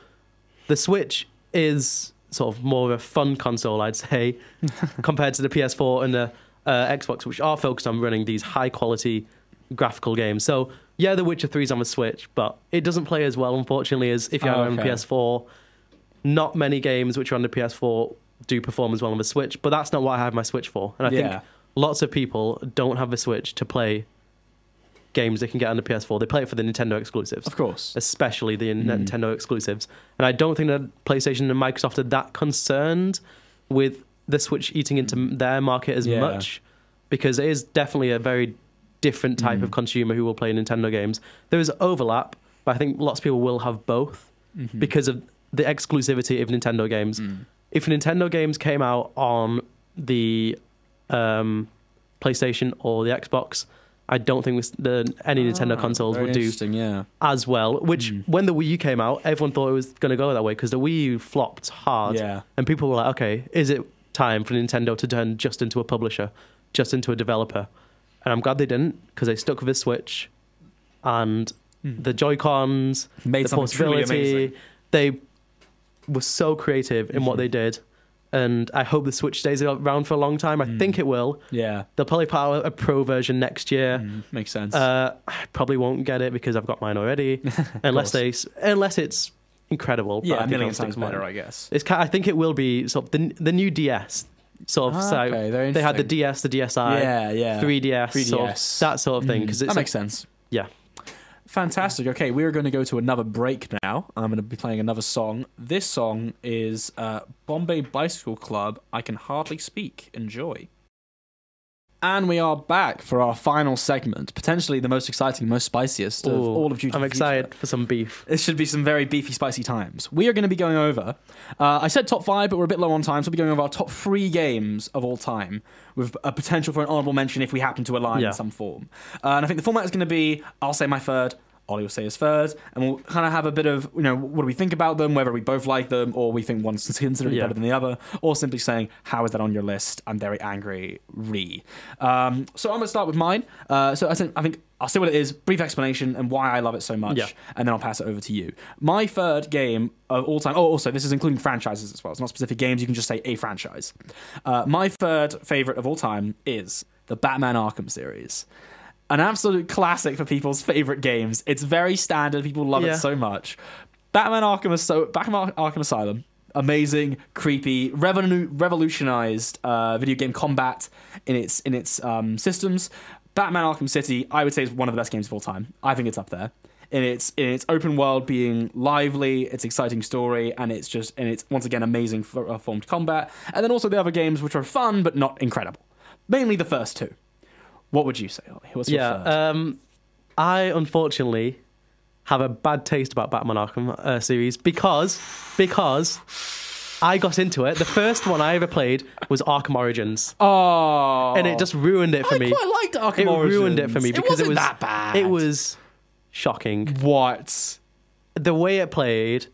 the Switch is sort of more of a fun console, I'd say, compared to the PS4 and the uh, Xbox, which are focused on running these high quality graphical games. So yeah, The Witcher 3 is on the Switch, but it doesn't play as well, unfortunately, as if you have Oh, it on okay. PS4. Not many games which are on the PS4 do perform as well on the Switch, but that's not what I have my Switch for. And I Yeah. think lots of people don't have the Switch to play games they can get on the PS4. They play it for the Nintendo exclusives, Of course. especially the Mm. Nintendo exclusives. And I don't think that PlayStation and Microsoft are that concerned with the Switch eating into their market as Yeah. much because it is definitely a very different type Mm. of consumer who will play Nintendo games. There is overlap, but I think lots of people will have both Mhm. because of the exclusivity of Nintendo games. Mm. If Nintendo games came out on the um, PlayStation or the Xbox, I don't think this, the, any Nintendo Ah, consoles would do Yeah. as well. Which, Mm. when the Wii U came out, everyone thought it was going to go that way because the Wii U flopped hard, Yeah. and people were like, "Okay, is it time for Nintendo to turn just into a publisher, just into a developer?" And I'm glad they didn't because they stuck with the Switch and Mm. the Joy Cons, Made the portability. They were so creative in what Mhm. they did, and I hope the Switch stays around for a long time. I Mm. think it will. Yeah. They'll probably put out a pro version next year. Mm, makes sense. Uh, I probably won't get it because I've got mine already, unless they unless it's incredible. but I yeah, a think million I'll times better, I guess. It's I think it will be sort of the the new DS sort of. Ah, so okay, they had the. DS, the DSi, yeah, yeah. 3DS, sort of 3DS. that sort of thing. Mm, Because that it's makes sense. yeah. Fantastic. Okay, we're going to go to another break now. I'm going to be playing another song. This song is uh, Bombay Bicycle Club. I can hardly speak. Enjoy. And we are back for our final segment, potentially the most exciting, most spiciest of Ooh, all of Duty I'm Future. excited for some beef. This should be some very beefy, spicy times. We are going to be going over. Uh, I said top five, but we're a bit low on time, so we'll be going over our top three games of all time, with a potential for an honourable mention if we happen to align Yeah. in some form. Uh, and I think the format is going to be: I'll say my third, Ollie will say his third, and we'll kind of have a bit of you know what do we think about them, whether we both like them, or we think one's considerably Yeah. better than the other, or simply saying how is that on your list? I'm very angry. Re. Um, so I'm going to start with mine. Uh, so I think I think I'll say what it is, brief explanation, and why I love it so much Yeah. and then I'll pass it over to you. My third game of all time. Oh, also, this is including franchises as well. It's not specific games. You can just say a franchise. Uh, my third favorite of all time is the Batman Arkham series. An absolute classic for people's favorite games. It's very standard. People love Yeah. it so much. Batman Arkham is so Batman Arkham Asylum. Amazing, creepy, revolu- revolutionized uh, video game combat in its in its um, systems. Batman Arkham City, I would say, is one of the best games of all time. I think it's up there. In its in its open world being lively, its exciting story, and it's just and it's once again amazing f- uh, formed combat. And then also the other games which are fun but not incredible. Mainly the first two. What would you say, Ollie? What's Yeah. Um, I unfortunately have a bad taste about Batman Arkham uh, series because because I got into it. The first one I ever played was Arkham Origins, oh, and it just ruined it for I me. quite liked Arkham It Origins. ruined it for me because it, it, was that bad. It was shocking. what? The way it played,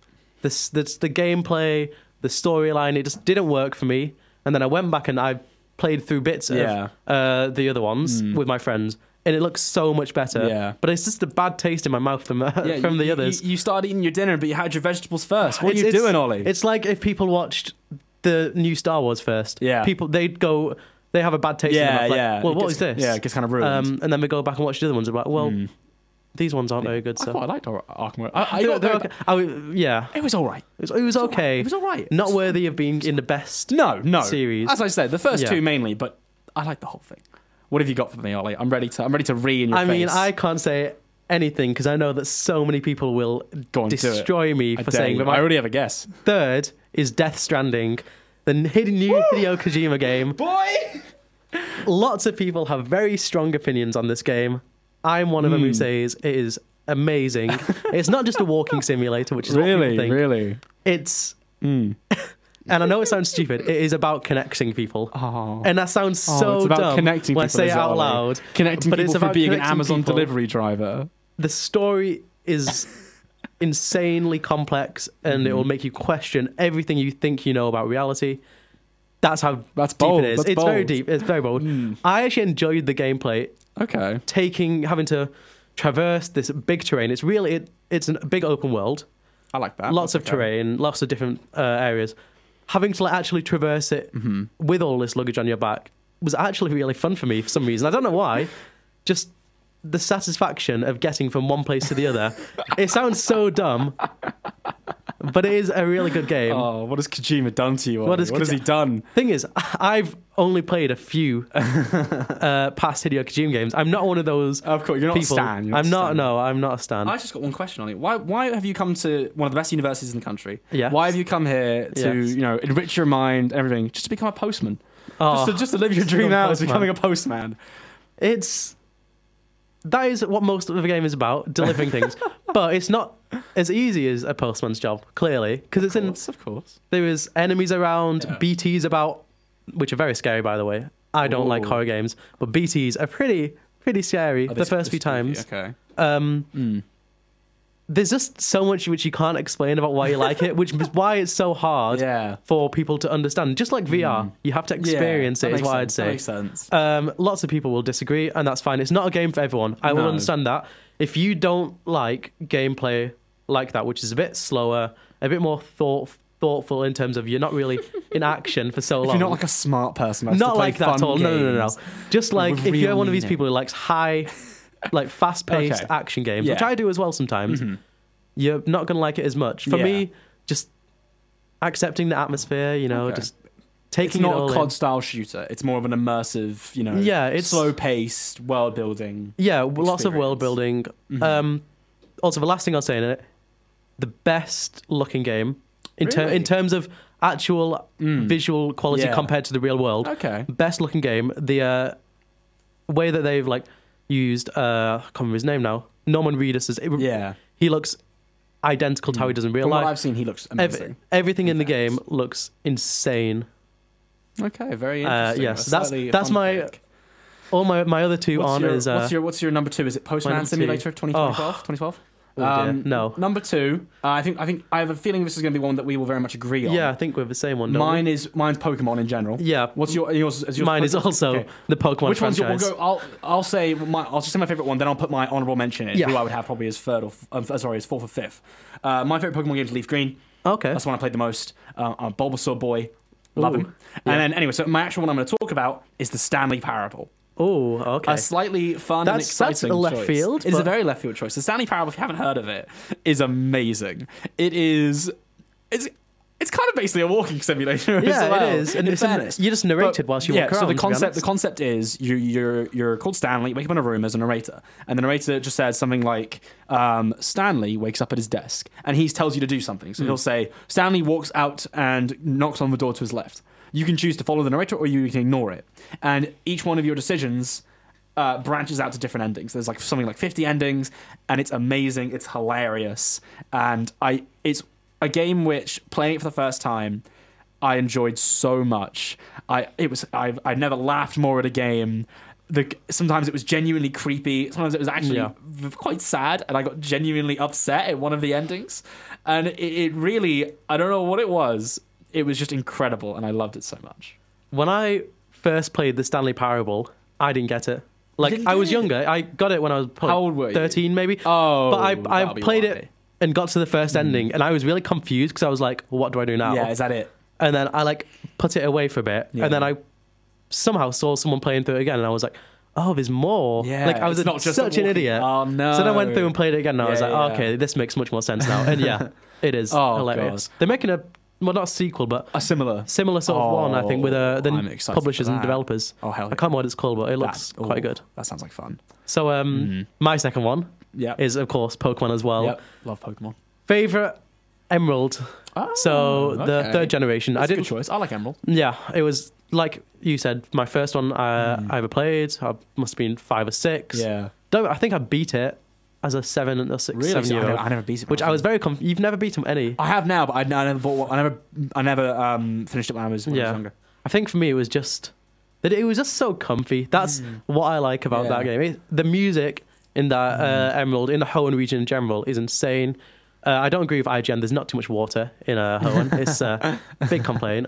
the the, the gameplay, the storyline, it just didn't work for me. And then I went back and I played through bits Yeah. of uh, the other ones Mm. with my friends, and it looks so much better. Yeah. But it's just a bad taste in my mouth from uh, Yeah, from you- the others. You, started eating your dinner, but you had your vegetables first. What It's- are you doing, Ollie? It's like if people watched the new Star Wars first. Yeah. People they'd go they have a bad taste in yeah, their mouth. Like, yeah. well, what gets- is this? Yeah, it gets kind of ruined. Um, and then we go back and watch the other ones. And we're like, well, Mm. These ones aren't very good. I So quite liked Ar- Arkham. Origins. I, I They're- got they're very- okay. Oh, I w- yeah, It was all right. it was, it was okay. It was all right. Not worthy of being in the best. No, no. series. As I said, the first Yeah. two mainly, but I like the whole thing. What have you got for me, Ollie? I'm ready to. I'm ready to re in your I face. mean, I can't say anything because I know that so many people will Go on, do it. destroy me I for dare saying. you. But my I already have a guess. third is Death Stranding, the hidden new Hideo Kojima game. Boy, Lots of people have very strong opinions on this game. I'm one of them who Hmm. says it is amazing. it's not just a walking simulator, which is really, really. It's Mm. and I know it sounds stupid. It is about connecting people. Oh. And that sounds Oh, so it's about dumb connecting when I say it, out loud. Connecting But people it's for about being an Amazon people. delivery driver. The story is insanely complex, and it will Mm-hmm. make you question everything you think you know about reality. That's how That's deep bold. it is. That's it's very deep. It's very bold. Mm. I actually enjoyed the gameplay. Okay. Taking having to traverse this big terrain. It's really it, it's a big open world. I like that. lots of okay. terrain, lots of different uh, areas. Having to like, actually traverse it Mm-hmm. with all this luggage on your back was actually really fun for me for some reason. I don't know why. Just the satisfaction of getting from one place to the other. it sounds so dumb, but it is a really good game. Oh, what has Kojima done to you? What What, has what has he done? Thing is, I've only played a few uh, past Hideo Kojima games. I'm not one of those Of course, you're not people. a stan. You're I'm not. stan. No, I'm not a stan. I just got one question on it. Why why have you come to one of the best universities in the country? Yes. Why have you come here to Yes. you know enrich your mind, everything, just to become a postman? Oh, just, to, just to live your dream out as becoming a postman. It's that is what most of the game is about, delivering things. But it's not as easy as a postman's job, clearly, because it's Of in of course. there is enemies around, Yeah. BTs about, which are very scary, by the way. I don't like horror games, but BTs are pretty pretty scary Are the first few times. Okay. Um, Mm. There's just so much which you can't explain about why you like it, which is why it's so hard Yeah. for people to understand. Just like VR, you have to experience yeah, it. Is makes what I'd say. That makes sense. Um, lots of people will disagree, and that's fine. It's not a game for everyone. I will understand that. If you don't like gameplay like that, which is a bit slower, a bit more thought thoughtful in terms of you're not really in action for so If long. you're not like a smart person, that likes to Not like that at all. No, no, no, no. Just like if you're one of these people who likes high, like fast-paced Okay. action games, which I do as well sometimes, Mhm. you're not going to like it as much. For Yeah. me, just accepting the atmosphere, you know, Okay. just It's taking it not all a in. COD style shooter. It's more of an immersive, you know, Yeah, it's- slow paced world building. Yeah, w- lots of world building. Mhm. Um, also, the last thing I'll say in it, the best looking game in, ter- in terms of actual Mm. visual quality Yeah. compared to the real world. Okay. Best looking game. The uh, way that they've like used, uh, I can't remember his name now. Norman Reedus is. Yeah. He looks identical to how he does in real From what. I've seen, he looks amazing. everything in the In game looks insane. Okay, very Uh, interesting. yes, A that's- that's my pick. All my my other two What's on your, is uh, what's your what's your number two? Is it Postman Simulator 2012? 2012? Oh dear, no. Number two. Uh, I think I think I have a feeling this is going to be one that we will very much agree on. Yeah, I think we're the same one. don't we? Mine is mine's Pokemon in general. Yeah. What's your yours? Is yours Mine is also Okay. the Pokemon Which one's your? We'll go. I'll I'll say my. I'll just say my favorite one. Then I'll put my honorable mention in. Yeah. Who I would have probably as third or um, sorry as fourth or fifth. Uh, my favorite Pokemon game is Leaf Green. Okay. That's the one I played the most. Uh, I'm a Bulbasaur boy. Love Ooh, him. yeah. And then anyway, so my actual one I'm going to talk about is the Stanley Parable. Oh, okay. A slightly fun and That's- that's exciting a left choice. field, It is a very left field choice. The Stanley Parable, if you haven't heard of it, is amazing. It is. It's. It's kind of basically a walking simulator. yeah, well, it is. And in it's fairness. you just narrated But- whilst you yeah, walk around. so the concept the concept is you you're you're called Stanley. You wake up in a room as a narrator, and the narrator just says something like, um, "Stanley wakes up at his desk, and he tells you to do something." So he'll say, "Stanley walks out and knocks on the door to his left." You can choose to follow the narrator, or you can ignore it. And each one of your decisions uh, branches out to different endings. There's like something like 50 endings, and it's amazing. It's hilarious, and I it's a game which playing it for the first time. I enjoyed so much. I it was I I never laughed more at a game. The sometimes it was genuinely creepy. Sometimes it was actually Yeah. v- quite sad, and I got genuinely upset at one of the endings. And it, it really I don't know what it was. It was just incredible, and I loved it so much. when I first played the Stanley Parable, I didn't get it. Like I was younger. I got it when I was probably How old were you? thirteen, maybe. Oh, but I I that'll be played why. it and got to the first hmm. ending, and I was really confused because I was like, "What do I do now?" Yeah, is that it? And then I like put it away for a bit, Yeah. and then I somehow saw someone playing through it again, and I was like, "Oh, there's more." Yeah, like I was it's not just such an walking- idiot. Oh no! So then I went through and played it again, and I was like, yeah. "Okay, this makes much more sense now." And yeah, it is Oh, hilarious. God. They're making a well, not a sequel, but a similar. similar sort of one, I think, with uh, the Oh, publishers and developers. Oh hell! I can't remember what it's called, but it looks quite oh, good. That sounds like fun. So, um, Mm. my second one Yeah. is, of course, Pokemon as well. Yep. Love Pokemon. Favorite Emerald. Oh, so the okay. third generation. That's I a good didn't. choice. I like Emerald. Yeah, it was like you said, my first one uh, Hmm. I ever played. I must have been five or six. Yeah. Don't I think I beat it as a seven or six, Really? seven So year I, old. never, I never beat it. Which I was very. Conf- You've never beaten any. I have now, but I, I never bought. One. I never. I never um, finished it when I was, when I was younger. I think for me it was just that it was just so comfy. That's what I like about. Yeah. that game. It, the music in that uh, Emerald, in the Hoenn region in general, is insane. Uh, I don't agree with IGN. There's not too much water in uh, Hoenn. it's uh, a big complaint.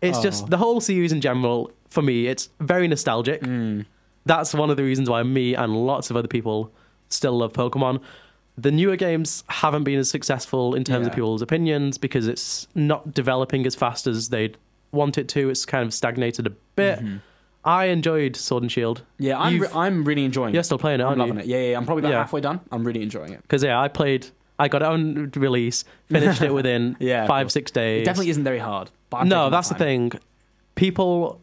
It's Oh. just the whole series in general. For me, it's very nostalgic. Mm. That's one of the reasons why me and lots of other people still love Pokemon. The newer games haven't been as successful in terms of people's opinions because it's not developing as fast as they'd want it to. It's kind of stagnated a bit. Mm-hmm. I enjoyed Sword and Shield. Yeah, I'm. Re- I'm really enjoying You're it. still playing it, I'm loving you? it. Yeah, yeah, yeah. I'm probably about Yeah. halfway done. I'm really enjoying it. Because yeah, I played. I got it on release, finished it within Yeah, five six days. It definitely isn't very hard. No, that's the thing. People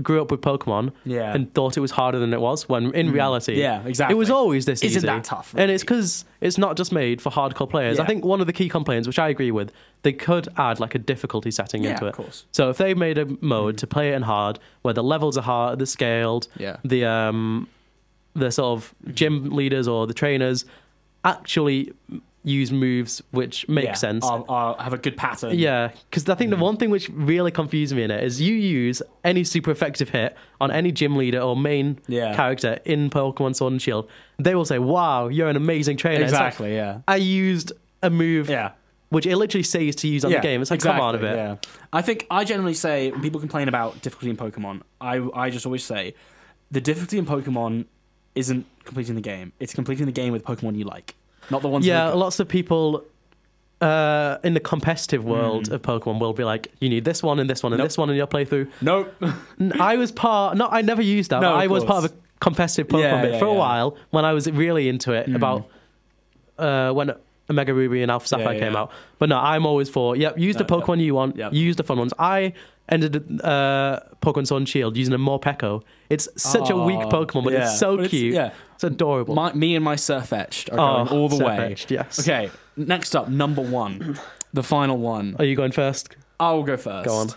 grew up with Pokemon Yeah. and thought it was harder than it was. When in reality, Mm. Yeah, exactly. it was always this Isn't easy. that tough, And it's because it's not just made for hardcore players. I think one of the key complaints, which I agree with, they could add like a difficulty setting Yeah, into it. Yeah, of course. So if they made a mode to play it in hard, where the levels are hard, they're scaled, Yeah. the um, the sort of gym leaders or the trainers actually use moves which make Yeah, sense. I'll, I'll have a good pattern. Yeah, because I think the mm. one thing which really confused me in it is you use any super effective hit on any gym leader or main Yeah. character in Pokemon Sword and Shield. They will say, "Wow, you're an amazing trainer." It's like, Exactly. Yeah. I used a move Yeah. which it literally says to use on yeah, the game. It's like, exactly, come on a bit. Yeah. I think I generally say when people complain about difficulty in Pokemon, I I just always say the difficulty in Pokemon isn't completing the game. It's completing the game with Pokemon you like, not the ones. Yeah, are lots of people uh, in the competitive Hmm. world of Pokemon will be like, you need this one and this one and Nope. this one in your playthrough. Nope. I was part. No, I never used that. No, but I was part of a competitive Pokemon Yeah, bit yeah, for a yeah. While when I was really into it. About uh, when Omega Ruby and Alpha Sapphire came out. But no, I'm always for. Yep, use the No, Pokemon you want. Yep. Use the fun ones. I ended uh, Pokemon Sword and Shield using a Morpeko. It's such a weak Oh, Pokemon, but yeah. it's so But it's- cute. yeah. it's adorable. My, me and my Sirfetch'd are Oh, going all the way. Yes. Okay. Next up, number one, the final one. Are you going first? I'll go first. Go on.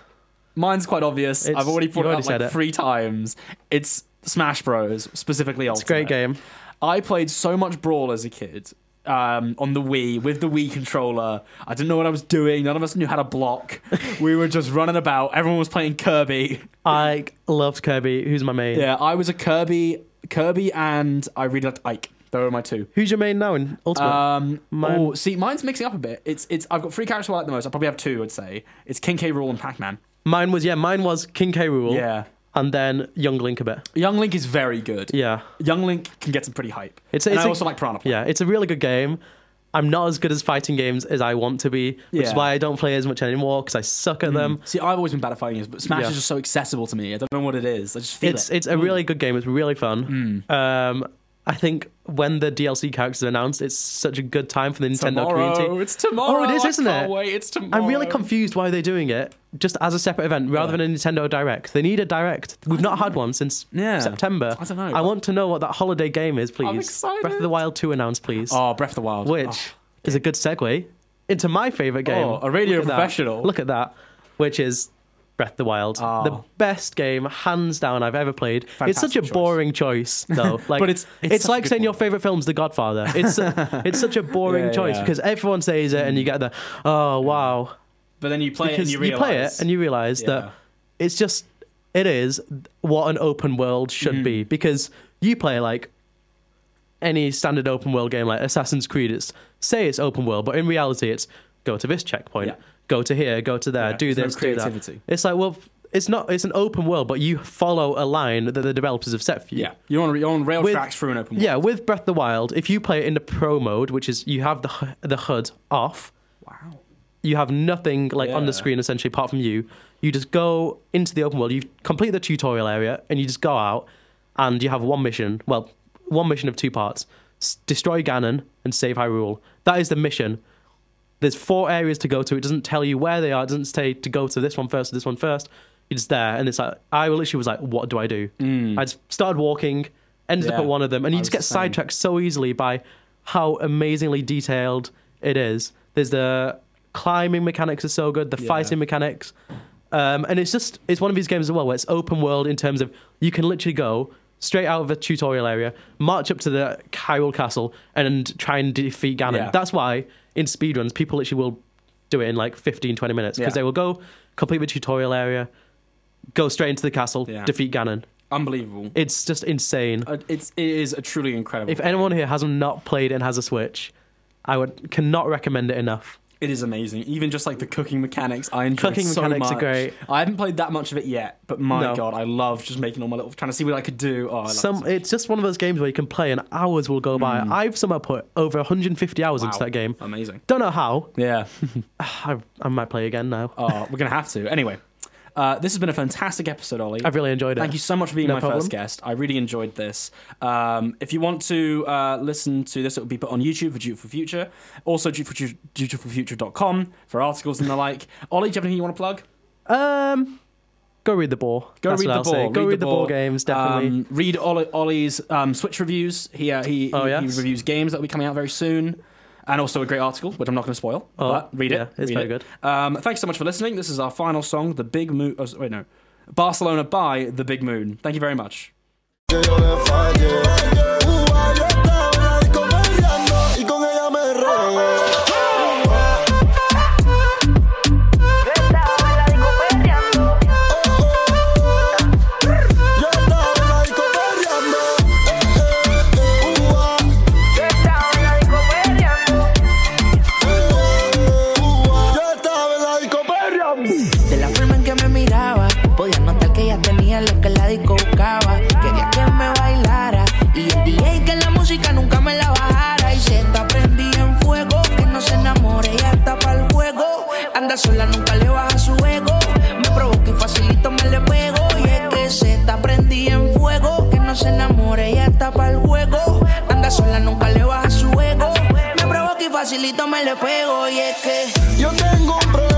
Mine's quite obvious. It's- I've already you put it already up like it. three times. It's Smash Bros. Specifically, It's a great game. I played so much Brawl as a kid um, on the Wii with the Wii controller. I didn't know what I was doing. None of us knew how to block. we were just running about. Everyone was playing Kirby. I loved Kirby. Who's my main? Yeah, I was a Kirby, Kirby, and I really liked Ike. Those are my two. Who's your main now in Ultimate? Um, Mine- oh, see, mine's mixing up a bit. It's it's. I've got three characters I like the most. I probably have two. I'd say it's King K. Rool and Pac Man. mine was yeah. Mine was King K. Rool. Yeah, And then Young Link a bit. Young Link is very good. Yeah. Young Link can get some pretty hype. It's- and it's I a- also like Piranha. Plant. Yeah, it's a really good game. I'm not as good as fighting games as I want to be, which is why I don't play as much anymore because I suck at them. See, I've always been bad at fighting games, but Smash Yeah. is just so accessible to me. I don't know what it is. I just feel It's it. it's a really good game. It's really fun. Hmm. Um, I think when the DLC characters are announced, it's such a good time for the Nintendo tomorrow. community. It's tomorrow. Oh, it is, isn't it? Wait, it's tomorrow. I'm really confused why they're doing it just as a separate event rather Yeah. than a Nintendo Direct. They need a Direct. We've not had one since Yeah. September. I don't know. I want to know what that holiday game is, please. excited. Breath of the Wild 2 announced, please. Oh, Breath of the Wild. which Oh. is a good segue into my favorite oh, game. Oh, a radio Look at professional. Look at that, which is Breath of the Wild, Oh. the best game hands down I've ever played. it's such a choice. boring choice, though. Like, But it's- it's such a like good saying your favorite film's The Godfather. It's it's such a boring Yeah, choice yeah. because everyone says it, and you get the oh wow, But then you play it and because you you, realize. play it and you realize Yeah. that it's just it is what an open world should Mm-hmm. be because you play like any standard open world game like Assassin's Creed it's say it's open world but in reality it's go to this checkpoint Yeah. Go to here go to there Yeah, do this no do that it's like well it's not it's an open world but you follow a line that the developers have set for you Yeah, you're on you're on rail With- tracks through an open. world. yeah with Breath of the Wild if you play it in the pro mode which is you have the the HUD off Wow. you have nothing like on the screen essentially apart from you. You just go into the open world, you complete the tutorial area, and you just go out and you have one mission. Well, one mission of two parts: S- destroy Ganon and save Hyrule. That is the mission. There's four areas to go to. It doesn't tell you where they are. It doesn't say to go to this one first or this one first. You're there, and it's like I literally was like, "What do I do?" I just started walking, ended up Mm. At one of them, and you I just get sidetracked so easily by how amazingly detailed it is. There's the climbing mechanics are so good. The Yeah. fighting mechanics. Um, and it's just it's one of these games as well where it's open world in terms of you can literally go straight out of a tutorial area, march up to the Hyrule Castle, and try and defeat Ganon. Yeah. That's why in speedruns people literally will do it in like 15, 20 minutes because Yeah. they will go complete the tutorial area, go straight into the castle, Yeah. defeat Ganon. Unbelievable. It's just insane. Uh, It's it is a truly incredible. If game. anyone here has not played and has a Switch, I would cannot recommend it enough. It is amazing. Even just like the cooking mechanics, I enjoy Cooking so mechanics are great. I haven't played that much of it yet, but my No. god, I love just making all my little, trying to see what I could do. Oh, I love Some it. it's just one of those games where you can play and hours will go by. Mm. I've somehow put over 150 hours into Wow. that game. amazing. Don't know how. Yeah. I, I might play again now. Oh, we're gonna have to. Anyway, uh, this has been a fantastic episode, Ollie. I've really enjoyed it. Thank you so much for being No my problem. first guest. I really enjoyed this. Um, if you want to uh, listen to this, it will be put on YouTube for Dutiful Future. Also, dutiful- dutifulfuture.com for articles and the like. Ollie, do you have anything you want to plug? Um, go read the Boar. Go That's read the I'll say. Boar. Go read, the Boar games. Definitely. Um, read Ollie, Ollie's um, Switch reviews. He, uh, he, Oh, he, yes. he reviews games that will be coming out very soon. And also a great article, which I'm not going to spoil. Oh, but read it. it's read very it. good. Um, thanks so much for listening. This is our final song, The Big Moon. Oh, wait, no. Barcelona by The Big Moon. Thank you very much. Anda sola, nunca le baja su ego. Me provoca y facilito me le pego. Y es que se está prendida en fuego, que no se enamore, ella está para el juego. Anda sola, nunca le baja su ego. Me provoca y facilito me le pego. Y es que. Yo tengo un problema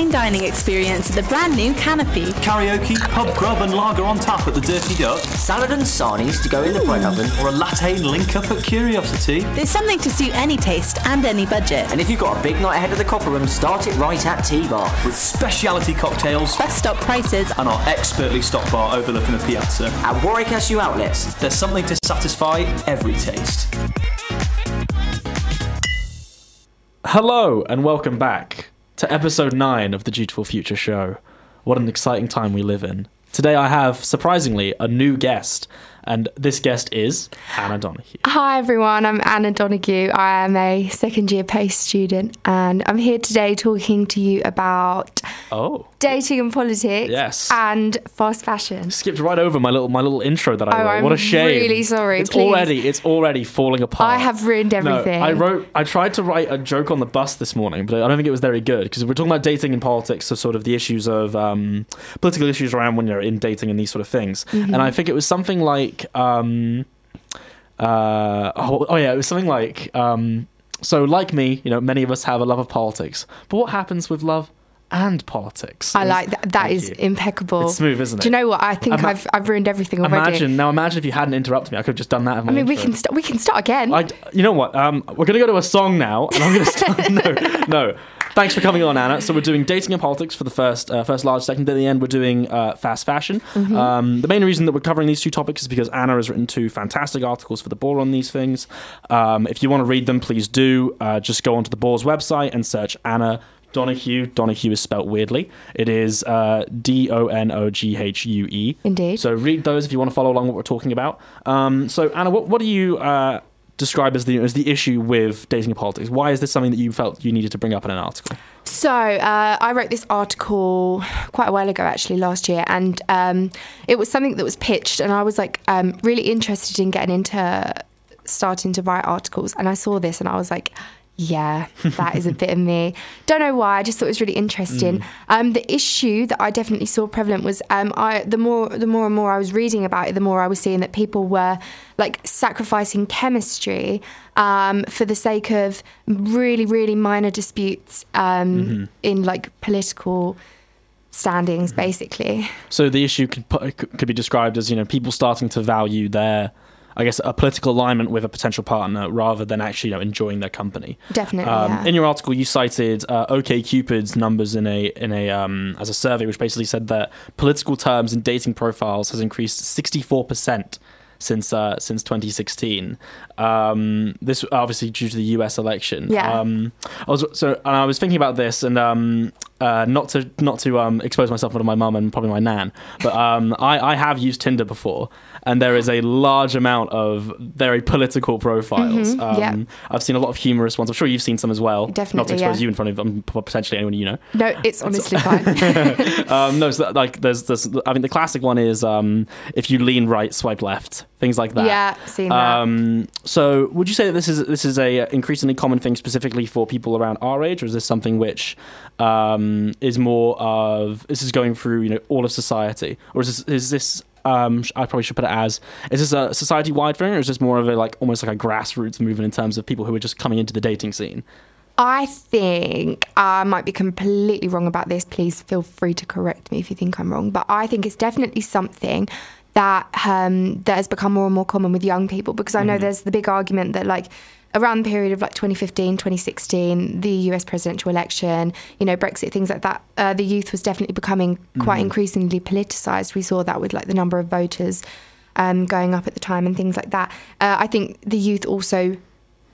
fine dining experience at the brand new Canopy. Karaoke, pub grub and lager on tap at the Dirty Duck, Salad and sarnies to go in the bread oven. or a latte link up at Curiosity. There's something to suit any taste and any budget. And if you've got a big night ahead of the Copper Room, start it right at T-Bar. With specialty cocktails Best stock prices. and our expertly stocked bar overlooking the piazza. At Warwick SU Outlets. There's something to satisfy every taste. Hello and welcome back to episode 9 of the Dutiful Future Show. What an exciting time we live in. Today I have, surprisingly, a new guest, and this guest is Anna Donoghue. Hi everyone, I'm Anna Donoghue. I am a second year PAIS student and I'm here today talking to you about Oh. dating and politics Yes. and fast fashion. Skipped right over my little my little intro that I Oh, wrote. I'm what a shame! really sorry, It's please. already it's already falling apart. I have ruined No, everything. I wrote. I tried to write a joke on the bus this morning, but I don't think it was very good because we're talking about dating and politics, so sort of the issues of um, political issues around when you're in dating and these sort of things. Mm-hmm. And I think it was something like, um, uh, oh, oh yeah, it was something like, um, so like me, you know, many of us have a love of politics, but what happens with love and politics? I like that. That Thank is you. impeccable. It's smooth, isn't it? Do you know what? I think Ima- I've I've ruined everything already. Imagine now. Imagine if you hadn't interrupted me, I could have just done that. I mean, we can st- we can start again. I, you know what? Um, we're going to go to a song now, and I'm going to start. no, no. Thanks for coming on, Anna. So we're doing dating and politics for the first uh, first large segment. At the end, we're doing uh, fast fashion. Mm-hmm. Um, the main reason that we're covering these two topics is because Anna has written two fantastic articles for the Boar on these things. Um, if you want to read them, please do. Uh, just go onto the Boar's website and search Anna. Donoghue. Donoghue is spelt weirdly. It is uh, D O N O G H U E. Indeed. So read those if you want to follow along what we're talking about. Um, so Anna, what, what do you uh, describe as the as the issue with dating politics? Why is this something that you felt you needed to bring up in an article? So uh, I wrote this article quite a while ago, actually last year, and um, it was something that was pitched, and I was like um, really interested in getting into starting to write articles, and I saw this, and I was like. Yeah, that is a bit of me. Don't know why. I just thought it was really interesting. Um, the issue that I definitely saw prevalent was um, I the more the more and more I was reading about it, the more I was seeing that people were like sacrificing chemistry um, for the sake of really really minor disputes um, in like political standings, basically. So the issue could could be described as you know people starting to value their, I guess, a political alignment with a potential partner rather than actually you know enjoying their company. Definitely, Um, yeah. In your article, you cited uh, OK Cupid's numbers in a in a um, as a survey, which basically said that political terms in dating profiles has increased sixty four percent since uh, since 2016. Um, this obviously due to the U.S. election. Yeah. Um, I was so and I was thinking about this and um, uh, not to not to um, expose myself to my mum and probably my nan, but um, I, I have used Tinder before, and there is a large amount of very political profiles. Mhm, yeah. Um, I've seen a lot of humorous ones. I'm sure you've seen some as well. Definitely. Not to expose yeah. you in front of um, potentially anyone you know. No, it's honestly fine. Um, no, so like there's this. I mean, the classic one is um, if you lean right, swipe left, things like that. Yeah, seen that. Um, so, would you say that this is this is a increasingly common thing specifically for people around our age, or is this something which um, is more of this is going through you know all of society, or is this is this um, I probably should put it as is this a society wide thing, or is this more of a like almost like a grassroots movement in terms of people who are just coming into the dating scene? I think I might be completely wrong about this. Please feel free to correct me if you think I'm wrong. But I think it's definitely something that um, that has become more and more common with young people because I know Mm-hmm. there's the big argument that like around the period of like 2015 2016 the US presidential election you know Brexit things like that uh, the youth was definitely becoming quite Mhm. increasingly politicized. We saw that with like the number of voters um, going up at the time and things like that. Uh, I think the youth also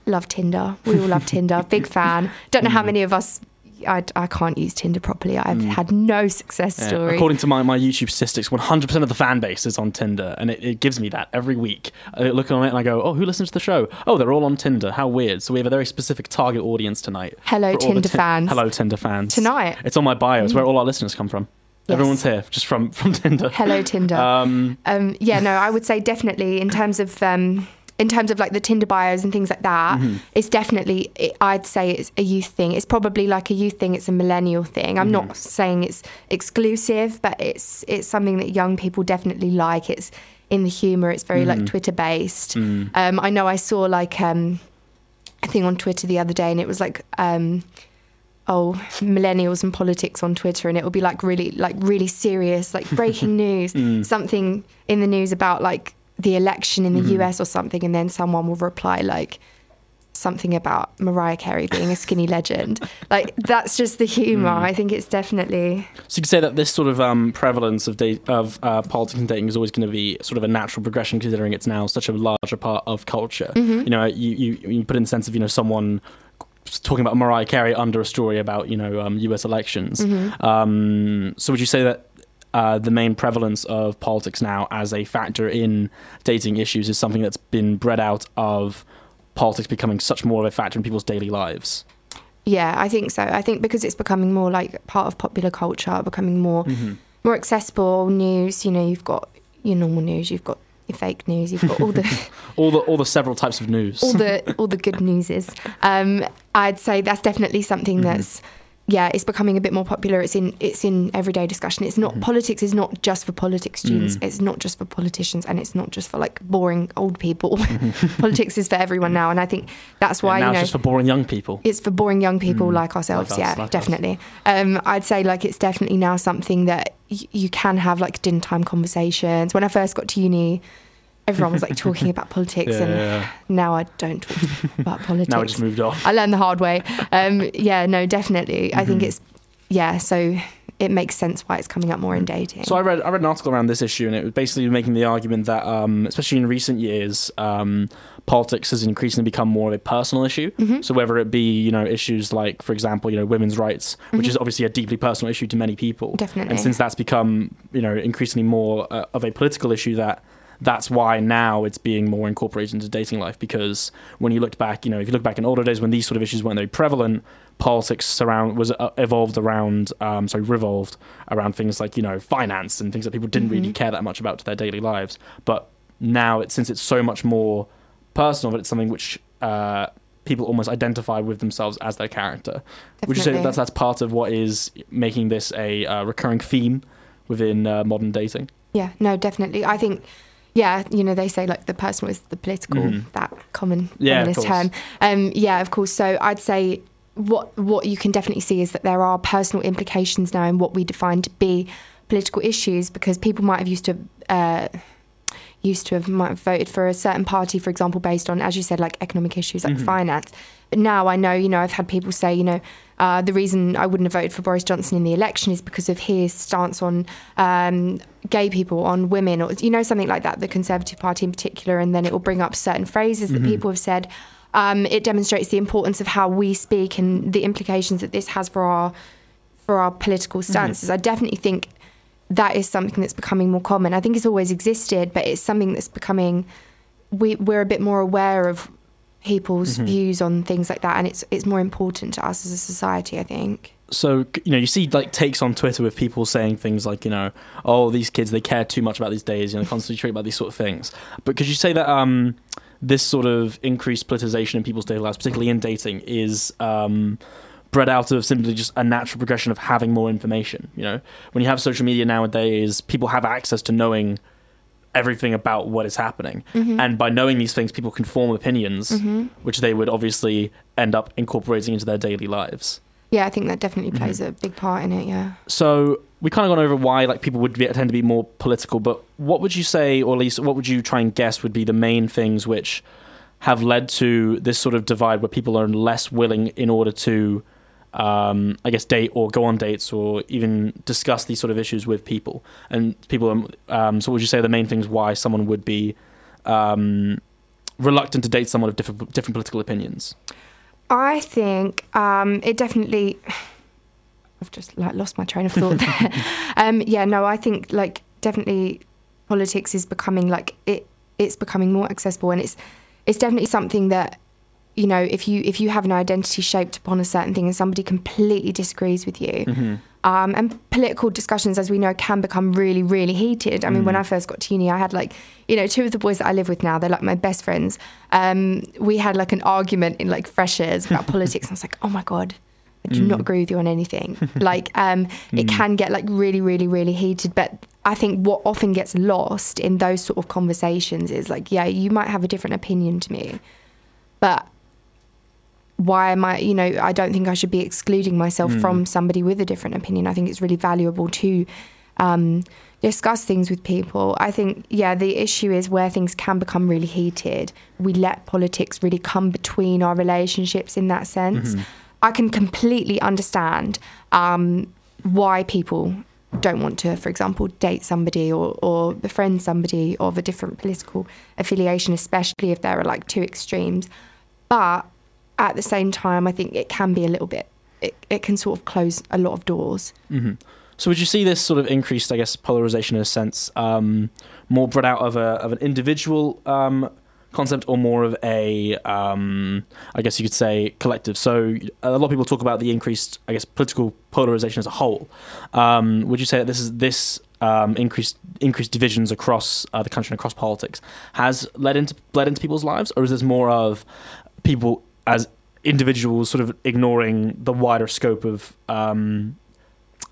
love Tinder. We all love Tinder. Big fan. Don't know how Mm. many of us I, I can't use Tinder properly I've had no success Yeah. stories According to my, my YouTube statistics, 100% of the fan base is on Tinder, and it, it gives me that every week. I look on it and I go, oh, who listens to the show? Oh, they're all on Tinder. How weird. So we have a very specific target audience tonight. Hello, for all the Tinder Tin- fans. Hello, Tinder fans. Tonight. It's on my bio. It's Mm. where all our listeners come from. Yes. Everyone's here just from, from Tinder. Hello, Tinder. Um, Um, yeah, no, I would say definitely in terms of um, in terms of like the Tinder bios and things like that, Mhm. it's definitely it, I'd say it's a youth thing. It's probably like a youth thing. It's a millennial thing. I'm Mm-hmm. not saying it's exclusive, but it's it's something that young people definitely like. It's in the humor. It's very like Mhm. Twitter based. Mm. Um, I know I saw like um, a thing on Twitter the other day, and it was like. Um, oh millennials and politics on twitter and it will be like really like really serious like breaking news Mm. something in the news about like the election in the Mhm. us or something and then someone will reply like something about mariah carey being a skinny legend like that's just the humor Mm. i think it's definitely So you could say that this sort of um, prevalence of date, of uh, politics and dating is always going to be sort of a natural progression, considering it's now such a larger part of culture. Mhm. You know, you, you you put in the sense of you know someone talking about Mariah Carey under a story about you know um, U.S. elections. Mhm. Um, so would you say that? Uh, the main prevalence of politics now as a factor in dating issues is something that's been bred out of politics becoming such more of a factor in people's daily lives. yeah i think so i think because it's becoming more like part of popular culture becoming more Mhm. more accessible news you know you've got your normal news you've got your fake news you've got all the All the all the several types of news. all the all the good news is. Um, I'd say that's definitely something Mm-hmm. that's yeah, it's becoming a bit more popular. It's in it's in everyday discussion. It's not politics is not just for politics students. Mm. It's not just for politicians, and it's not just for like boring old people. politics is for everyone now, and I think that's why you know it's just for boring young people. it's for boring young people Mm. like ourselves. Like us, yeah, like definitely. Um, I'd say like it's definitely now something that y- you can have like dinner time conversations. When I first got to uni, everyone was like talking about politics, Yeah, and yeah, now I don't talk about politics. Now we just moved off. I learned the hard way. Um, yeah, no, definitely. I think Mhm. it's yeah. So it makes sense why it's coming up more in dating. So I read I read an article around this issue, and it was basically making the argument that, um, especially in recent years, um, politics has increasingly become more of a personal issue. Mhm. So whether it be you know issues like, for example, you know women's rights, which Mhm. is obviously a deeply personal issue to many people, Definitely. and since that's become you know increasingly more uh, of a political issue, that that's why now it's being more incorporated into dating life because when you looked back, you know, if you look back in older days when these sort of issues weren't very prevalent, politics around was uh, evolved around, um, sorry, revolved around things like you know finance and things that people didn't really Mhm. care that much about to their daily lives. But now, it, since it's so much more personal, that it's something which uh, people almost identify with themselves as their character. Would you say that that's, that's part of what is making this a uh, recurring theme within uh, modern dating? yeah, no, definitely. I think. Yeah, you know they say like the personal is the political, Mhm. that common Yeah, feminist term. Um, yeah, of course. So I'd say what what you can definitely see is that there are personal implications now in what we define to be political issues because people might have used to uh, used to have might have voted for a certain party, for example, based on, as you said, like economic issues like Mhm. finance. But now I know, you know, I've had people say, you know, uh, the reason I wouldn't have voted for Boris Johnson in the election is because of his stance on um, gay people, on women, or you know, something like that. The Conservative Party in particular, and then it will bring up certain phrases that Mhm. people have said. Um, it demonstrates the importance of how we speak and the implications that this has for our for our political stances. I definitely think that is something that's becoming more common. I think it's always existed, but it's something that's becoming. We we're a bit more aware of people's Mhm. views on things like that, and it's it's more important to us as a society. I think. so you know you see like takes on twitter with people saying things like you know oh these kids they care too much about these days you know constantly tweet about these sort of things but could you say that um this sort of increased politicization in people's daily lives particularly in dating is um bred out of simply just a natural progression of having more information you know when you have social media nowadays people have access to knowing everything about what is happening Mhm. and by knowing these things people can form opinions Mhm. which they would obviously end up incorporating into their daily lives Yeah, I think that definitely Mm-hmm. plays a big part in it. Yeah. so we kind of gone over why like people would be, tend to be more political, but what would you say, or at least what would you try and guess would be the main things which have led to this sort of divide where people are less willing in order to, um, I guess, date or go on dates or even discuss these sort of issues with people. And people, um, so would you say the main things why someone would be um, reluctant to date someone of different different political opinions? I think um, it definitely. I've just like lost my train of thought there. um, yeah, no, I think like definitely politics is becoming like it. It's becoming more accessible, and it's it's definitely something that you know if you if you have an identity shaped upon a certain thing and somebody completely disagrees with you. Mm-hmm. Um, and political discussions, as we know, can become really, really heated. I mean, when Mm. I first got to uni, I had like, you know, two of the boys that I live with now, they're like my best friends. Um, we had like an argument in like freshers about politics. And I was like, oh my God, I do not Mm. agree with you on anything. like, um, it Mm. can get like really, really, really heated. But I think what often gets lost in those sort of conversations is like, yeah, you might have a different opinion to me, but why am I, you know, I don't think I should be excluding myself Mm. from somebody with a different opinion. I think it's really valuable to um, discuss things with people. I think, yeah, the issue is where things can become really heated. We let politics really come between our relationships in that sense. Mhm. I can completely understand um, why people don't want to, for example, date somebody or, or befriend somebody of a different political affiliation, especially if there are like two extremes. But at the same time, I think it can be a little bit, it, it can sort of close a lot of doors. hmm So would you see this sort of increased, I guess, polarization in a sense, um, more brought out of a of an individual um, concept or more of a, um, I guess you could say, collective? So a lot of people talk about the increased, I guess, political polarization as a whole. Um, would you say that this is this um, increased increased divisions across uh, the country and across politics has led into led into people's lives, or is this more of people as individuals sort of ignoring the wider scope of um,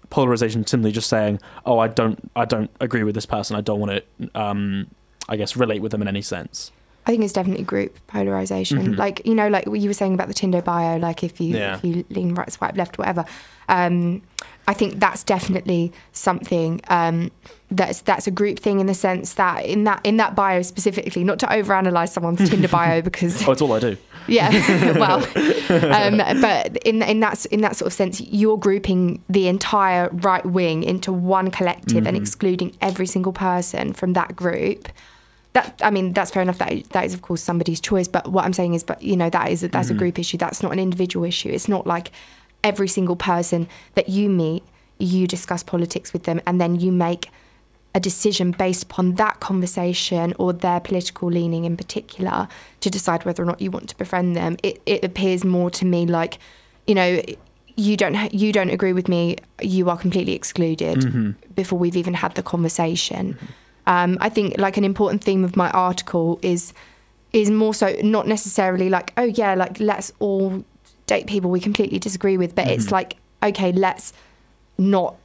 polarization simply just saying oh i don't i don't agree with this person. I don't want to um, i guess relate with them in any sense I think it's definitely group polarization. Mhm. Like you know, like what you were saying about the Tinder bio. Like if you Yeah. if you lean right, swipe left, whatever. Um, I think that's definitely something um, that's that's a group thing in the sense that in that in that bio specifically, not to overanalyze someone's Tinder bio because oh it's all i do yeah, well, um, but in in that in that sort of sense, you're grouping the entire right wing into one collective and Mhm. excluding every single person from that group. That I mean, that's fair enough. That that is of course somebody's choice. But what I'm saying is, but you know, that is that's Mhm. a group issue. That's not an individual issue. It's not like every single person that you meet, you discuss politics with them, and then you make a decision based upon that conversation or their political leaning in particular to decide whether or not you want to befriend them. It, it appears more to me like, you know, you don't you don't agree with me. You are completely excluded Mhm. before we've even had the conversation. Um, I think like an important theme of my article is is more so not necessarily like oh yeah like let's all date people we completely disagree with, but it's Mhm. like okay let's not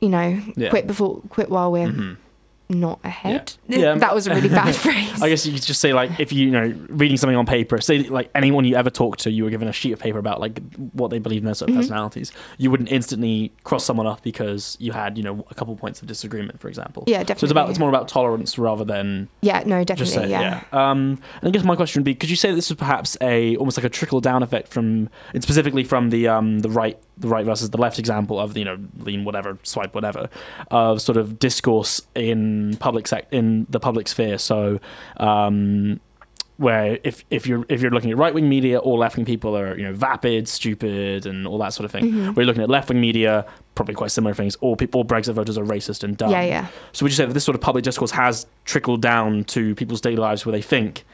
you know Yeah. quit before quit while we're Mhm. Not ahead. Yeah. that was a really bad phrase. I guess you could just say like if you, you know reading something on paper, say like anyone you ever talked to, you were given a sheet of paper about like what they believe in their sort of Mhm. personalities. You wouldn't instantly cross someone off because you had you know a couple points of disagreement, for example. Yeah, definitely. So it's about it's more about tolerance rather than Yeah, no, definitely, say- yeah. Um, and I guess my question would be: Could you say that this is perhaps a almost like a trickle down effect from, and specifically from the um, the right the right versus the left example of you know lean whatever swipe whatever of sort of discourse in public sec in the public sphere. So. Um, where if, if you're if you're looking at right wing media, all left wing people are you know vapid, stupid, and all that sort of thing. Mhm. Where you're looking at left wing media, probably quite similar things. All people, all Brexit voters are racist and dumb. Yeah, yeah. So would you say that this sort of public discourse has trickled down to people's daily lives where they think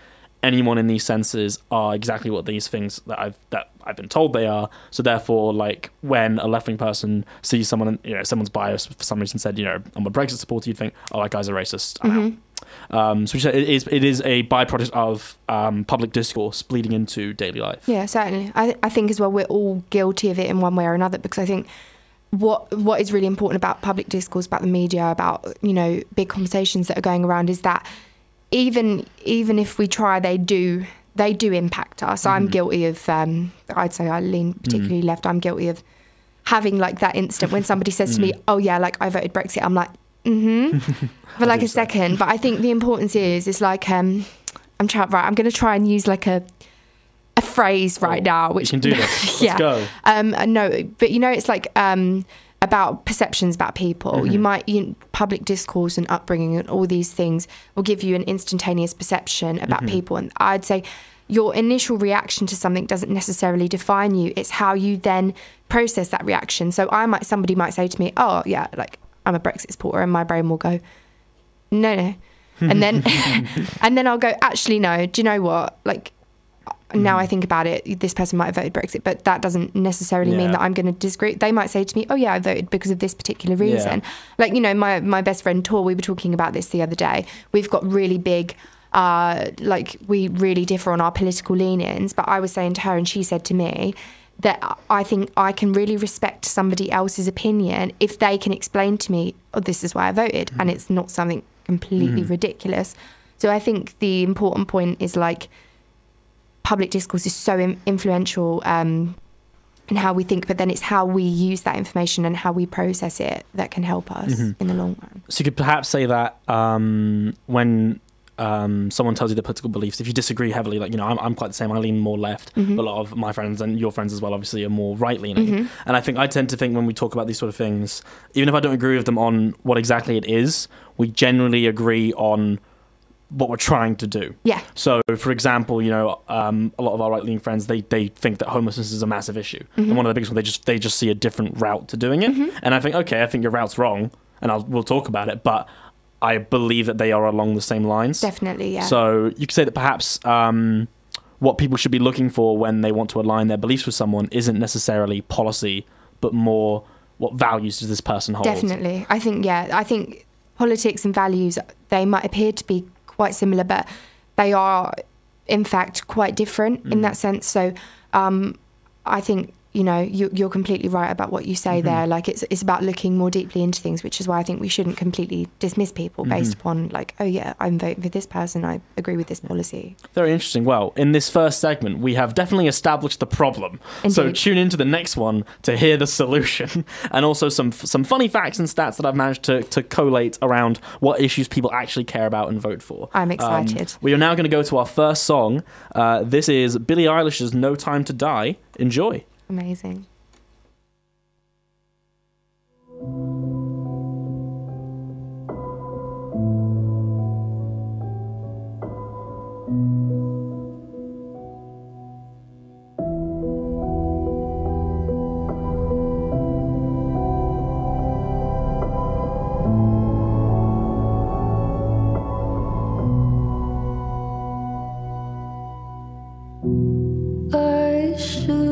anyone in these senses are exactly what these things that I've that I've been told they are. So therefore, like when a left wing person sees someone, you know, someone's bias for some reason said, you know, I'm a Brexit supporter, you'd think, oh, that guy's a racist. Mhm. Um, so would you say it is it is a byproduct of um, public discourse bleeding into daily life. Yeah, certainly. I, I think as well we're all guilty of it in one way or another because I think what what is really important about public discourse, about the media, about you know big conversations that are going around is that even even if we try, they do they do impact us. I'm Mhm. guilty of. Um, I'd say I lean particularly left. I'm guilty of having like that instant when somebody says to me, Mm. "Oh yeah, like I voted Brexit," I'm like, "Mm-hmm," for like a second. But I think the importance is, is like, um, I'm trying. Right, I'm going to try and use like a a phrase right now, which you can do this. Let's go. Um, no, but you know, it's like um, about perceptions about people. Mm-hmm. You might, you, public discourse and upbringing and all these things will give you an instantaneous perception about Mm-hmm. people. And I'd say your initial reaction to something doesn't necessarily define you. It's how you then process that reaction. So I might, somebody might say to me, "Oh, yeah, like I'm a Brexit supporter," and my brain will go, "No, no," and then, and then I'll go, "Actually, no. Do you know what? Like." Now Mm. I think about it, this person might have voted Brexit, but that doesn't necessarily mean that I'm going to disagree. They might say to me, "Oh yeah, I voted because of this particular reason." Like you know, my my best friend Tor, we were talking about this the other day. We've got really big. Uh, like we really differ on our political leanings, but I was saying to her, and she said to me that I think I can really respect somebody else's opinion if they can explain to me, "Oh, this is why I voted," and it's not something completely ridiculous. So I think the important point is like public discourse is so in- influential um, in how we think, but then it's how we use that information and how we process it that can help us Mm-hmm. in the long run. So you could perhaps say that um, when um, someone tells you their political beliefs, if you disagree heavily, like you know, I'm, I'm quite the same. I lean more left. Mm-hmm. But a lot of my friends and your friends as well, obviously, are more right leaning. And I think I tend to think when we talk about these sort of things, even if I don't agree with them on what exactly it is, we generally agree on what we're trying to do. Yeah. So, for example, you know, um, a lot of our right-leaning friends they they think that homelessness is a massive issue, and one of the biggest ones they just they just see a different route to doing it. And I think, okay, I think your route's wrong, and I'll we'll talk about it, but I believe that they are along the same lines. Definitely, yeah. So you could say that perhaps um, what people should be looking for when they want to align their beliefs with someone isn't necessarily policy, but more what values does this person hold? Definitely. I think, yeah, I think politics and values, they might appear to be quite similar, but they are, in fact, quite different in that sense. So um, I think, you know, you, you're completely right about what you say there. Like, it's, it's about looking more deeply into things, which is why I think we shouldn't completely dismiss people based upon, like, oh, yeah, I'm voting for this person, I agree with this policy. Very interesting. Well, in this first segment, we have definitely established the problem. So Indeed. tune into the next one to hear the solution, and also some some funny facts and stats that I've managed to, to collate around what issues people actually care about and vote for. I'm Um, excited. we are now going to go to our first song. Uh, this is Billie Eilish's "No Time to Die." Enjoy. Amazing. I should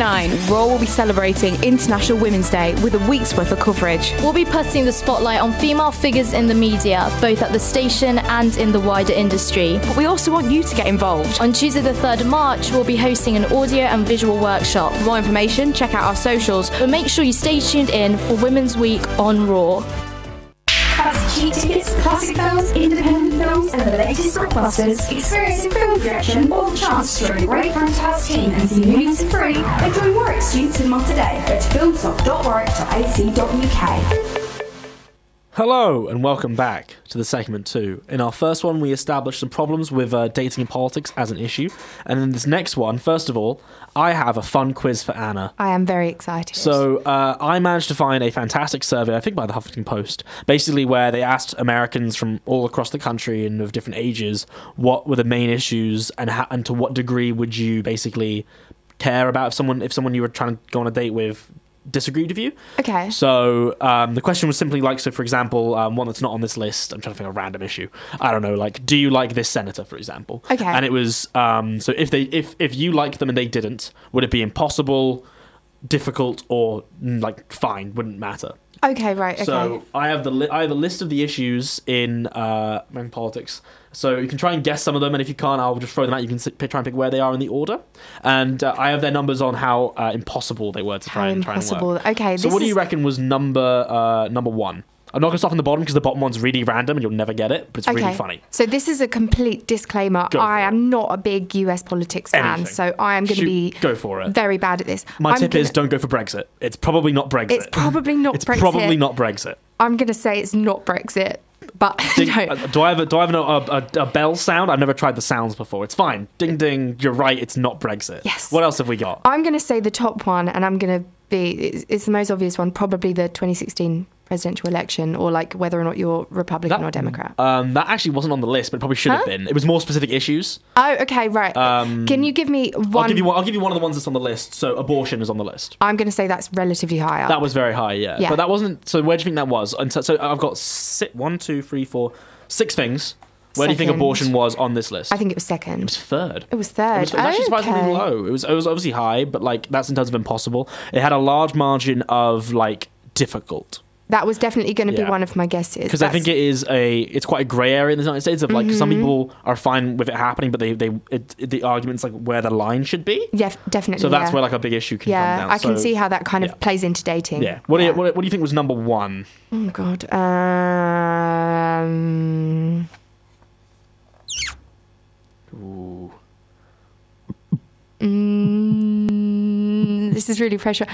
9, Raw will be celebrating International Women's Day with a week's worth of coverage. We'll be putting the spotlight on female figures in the media, both at the station and in the wider industry. But we also want you to get involved. On Tuesday, the 3rd of March, we'll be hosting an audio and visual workshop. For more information, check out our socials, but make sure you stay tuned in for Women's Week on Raw. Cheap tickets, classic films, independent films, and the latest blockbusters. Experiencing film direction or the chance to join a great fantastic team and see movies for free. Then join Warwick Student Cinema today. Go to filmsoc.warwick.ac.uk. Hello and welcome back to the segment two. In our first one, we established some problems with uh, dating and politics as an issue, and in this next one, first of all, I have a fun quiz for Anna. I am very excited. So uh, I managed to find a fantastic survey, I think by the Huffington Post, basically where they asked Americans from all across the country and of different ages what were the main issues and how, and to what degree would you basically care about if someone if someone you were trying to go on a date with disagreed with you. Okay. So um, the question was simply like, so for example, um, one that's not on this list. I'm trying to think of a random issue. I don't know, like, do you like this senator, for example? Okay. And it was um, so if they if if you liked them and they didn't, would it be impossible, difficult, or mm, like fine? Wouldn't matter. Okay, right. Okay. So I have the li- I have a list of the issues in uh, American politics. So you can try and guess some of them, and if you can't, I'll just throw them out. You can try and pick where they are in the order, and uh, I have their numbers on how uh, impossible they were to try How and try and impossible. work. Okay, So what do you is- reckon was number uh, number one? I'm not going to start from the bottom because the bottom one's really random and you'll never get it, but it's really funny. So this is a complete disclaimer. I am not a big US politics fan, Anything. so I am going to be go for it. very bad at this. My I'm tip gonna, is don't go for Brexit. It's probably not Brexit. It's probably not it's Brexit. probably not Brexit. I'm going to say it's not Brexit, but Ding, no. uh, do I have a do I have a, a, a bell sound? I've never tried the sounds before. It's fine. Ding ding. You're right. It's not Brexit. Yes. What else have we got? I'm going to say the top one, and I'm going to be. It's, it's the most obvious one, probably the 2016 presidential election, or like whether or not you're Republican or Democrat. Um, that actually wasn't on the list, but it probably should have been. It was more specific issues. Oh, okay, right. Um, Can you give me one? I'll give you one. I'll give you one of the ones that's on the list. So abortion is on the list. I'm going to say that's relatively high up. That was very high, yeah. Yeah. But that wasn't. So where do you think that was? And so, so I've got si one, two, three, four, six things. Where do you think abortion was on this list? I think it was second. It was third. It was third. It was, it was actually surprisingly Okay. low. It was it was obviously high, but like that's in terms of impossible. It had a large margin of like difficult. That was definitely going to Yeah. be one of my guesses. Because I think it is a, it's quite a grey area in the United States of like some Mhm. people are fine with it happening, but they they it, the argument's like where the line should be. Yeah, definitely. So that's yeah. where like a big issue can yeah, come down. Yeah, I can So, see how that kind of plays into dating. Yeah. What do you what, what do you think was number one? Oh God. Um. Ooh. Mm, this is really pressure.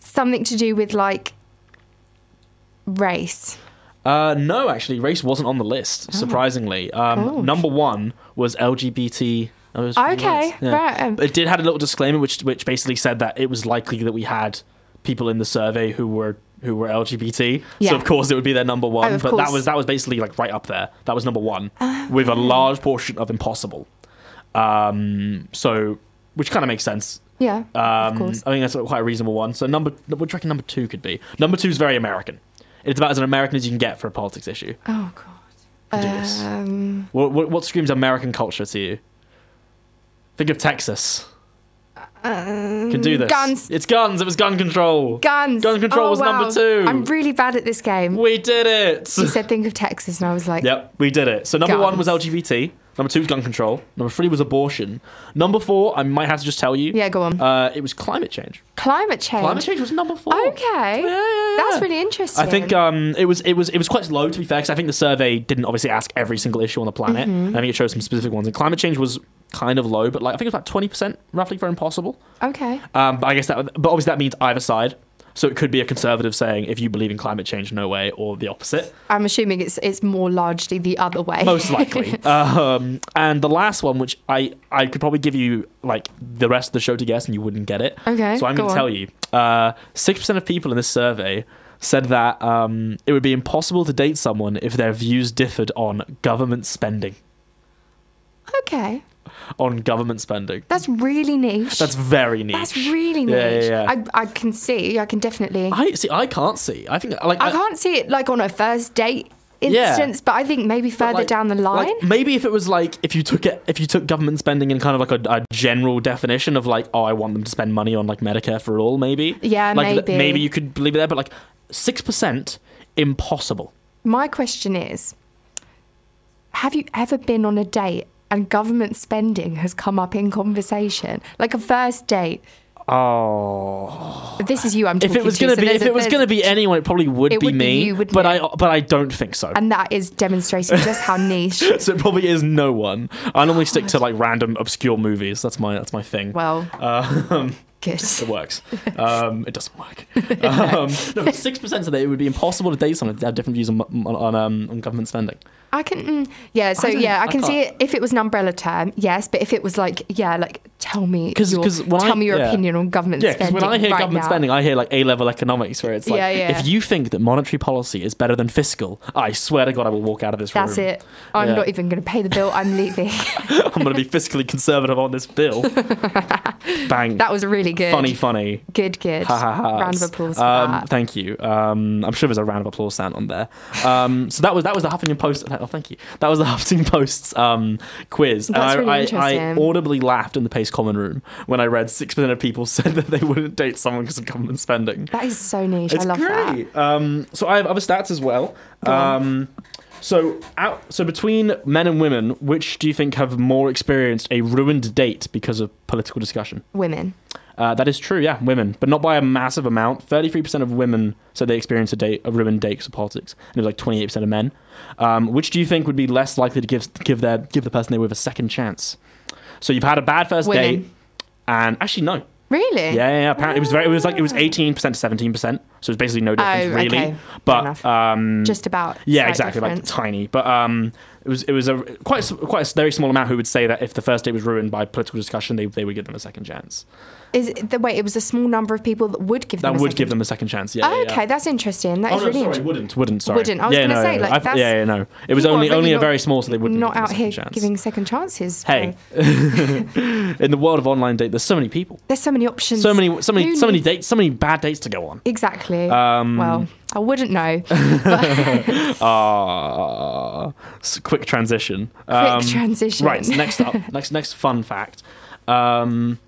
Something to do with like race. Uh, no, actually, race wasn't on the list. Surprisingly, um, number one was LGBT. was- Okay, right, um, it did had a little disclaimer, which which basically said that it was likely that we had people in the survey who were who were LGBT. Yeah. So of course it would be their number one. Oh, but that was that was basically like right up there. That was number one Ah, with a large portion of impossible. Um, so which kind of makes sense Yeah, Um, of course. I think that's quite a reasonable one. So number, what do you reckon number two could be? Number two is very American. It's about as an American as you can get for a politics issue. Oh god. Um, What, what, what screams American culture to you? Think of Texas. um, Can do this. Guns. It's guns. It was gun control. Guns. Gun control Oh, was number two. I'm really bad at this game. We did it. You said think of Texas, and I was like, Yep, we did it. So number one was LGBT. Number two was gun control. Number three was abortion. Number four, I might have to just tell you. Yeah, go on. Uh, it was climate change. climate change. Climate change was number four. Okay. That's really interesting. I think um, it was it was it was quite low to be fair because I think the survey didn't obviously ask every single issue on the planet. Mhm. I think it showed some specific ones, and climate change was kind of low, but like I think it was about twenty percent roughly for impossible. Okay. Um, but I guess that but obviously that means either side. So it could be a conservative saying if you believe in climate change, no way, or the opposite. I'm assuming it's it's more largely the other way. Most likely. um, and the last one, which I, I could probably give you like the rest of the show to guess and you wouldn't get it. Okay, So I'm going to tell you. Uh, 6% of people in this survey said that um, it would be impossible to date someone if their views differed on government spending. okay. On government spending. That's really niche. That's very niche. That's really niche. Yeah, yeah, yeah. I, I can see. I can definitely. I see. I can't see. I think like I can't see it like on a first date Yeah. instance, but I think maybe further like- down the line. Like, maybe if it was like if you took it if you took government spending in kind of like a, a general definition of like oh I want them to spend money on like Medicare for all maybe Yeah, like th- maybe. maybe you could believe it there but like six percent impossible My question is Have you ever been on a date and government spending has come up in conversation? Like a first date. oh This is you I'm talking if it was to, gonna so be if a- it was gonna be anyone it probably would It be would be me you, wouldn't but it? I but I don't think so And that is demonstrating just how niche. so it probably is no one I normally stick to like random obscure movies that's my that's my thing Well, um, good. It works. Um, it doesn't work. Um, no, six percent said that it would be impossible to date someone that had different views on on, on, um, on government spending. I can, mm, yeah. So don't- yeah, I I can see can't- it if it was an umbrella term, yes. But if it was like, yeah, like tell me, 'Cause- your, 'cause when tell I- me your yeah. opinion on government Yeah, because spending. when I hear right government now. spending, I hear like A level economics, where it's like, Yeah, yeah. if you think that monetary policy is better than fiscal, I swear to God, I will walk out of this room. That's room. it. I'm Yeah. not even going to pay the bill. I'm leaving. I'm going to be fiscally conservative on this bill. Bang. that was really good. Funny, funny. Good, good. Ha ha ha. Round of applause for um, that. Thank you. Um, I'm sure there's a round of applause sound on there. Um, so that was that was the Huffington Post. Oh, thank you. That was the Huffington Post's um, quiz. That's and I, really I, I audibly laughed in the PAIS Common Room when I read six percent of people said that they wouldn't date someone because of government spending. That is so niche. It's I love that. great. Um, so I have other stats as well. Um, so out, so between men and women, which do you think have more experienced a ruined date because of political discussion? Women. Uh, that is true, yeah, women, but not by a massive amount. Thirty-three percent of women said they experienced a date, a ruined date because of politics, and it was like twenty-eight percent of men. Um, which do you think would be less likely to give give their give the person they were with a second chance? So you've had a bad first Women. date, and actually no, Really? yeah, yeah, yeah. Apparently, it was very. It was like it was eighteen percent to seventeen percent. So it's basically no difference Oh, really. okay. But um, Just about. yeah, exactly, like tiny. But um, it was it was a quite quite a very small amount who would say that if the first date was ruined by political discussion, they they would give them a second chance. Is it the wait? It was a small number of people that would give them. That a would second- give them a second chance. Yeah. Oh, yeah, yeah. okay, that's interesting. That Oh is no, really sorry, interesting. wouldn't, wouldn't, sorry. Wouldn't. I was yeah, gonna no, say, no, like, I- that's- yeah, yeah, no. It was only really only a very small, so they wouldn't. Not give them a out here second chance. giving second chances. Hey, in the world of online date, there's so many people, there's so many options. so many, so many, Who so many needs- dates, so many bad dates to go on. Exactly. Um, well, I wouldn't know. Ah, s- quick transition. Um, transition. Right. next up, next next fun fact. Um,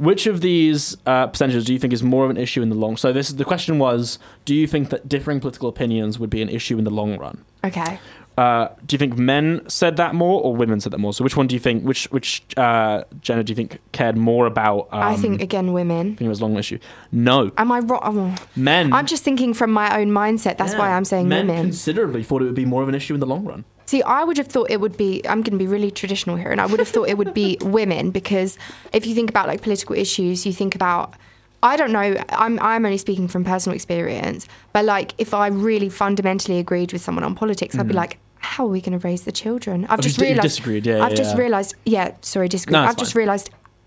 which of these uh, percentages do you think is more of an issue in the long? So this is the question was: Do you think that differing political opinions would be an issue in the long run? Okay. Uh, do you think men said that more or women said that more? So which one do you think? Which which uh, gender do you think cared more about? Um, I think again, women. I think it was long issue. No, Am I wrong? Oh, men. I'm just thinking from my own mindset. That's why I'm saying men women. considerably thought it would be more of an issue in the long run. See, I would have thought it would be. I'm going to be really traditional here, and I would have thought it would be women because if you think about like political issues, you think about. I don't know. I'm I'm only speaking from personal experience, but like if I really fundamentally agreed with someone on politics, I'd be Mhm. like, how are we going to raise the children? I've Oh, just realised. disagreed, yeah, I've yeah, just yeah. realised. Yeah, sorry, disagreed. No, I've just fine.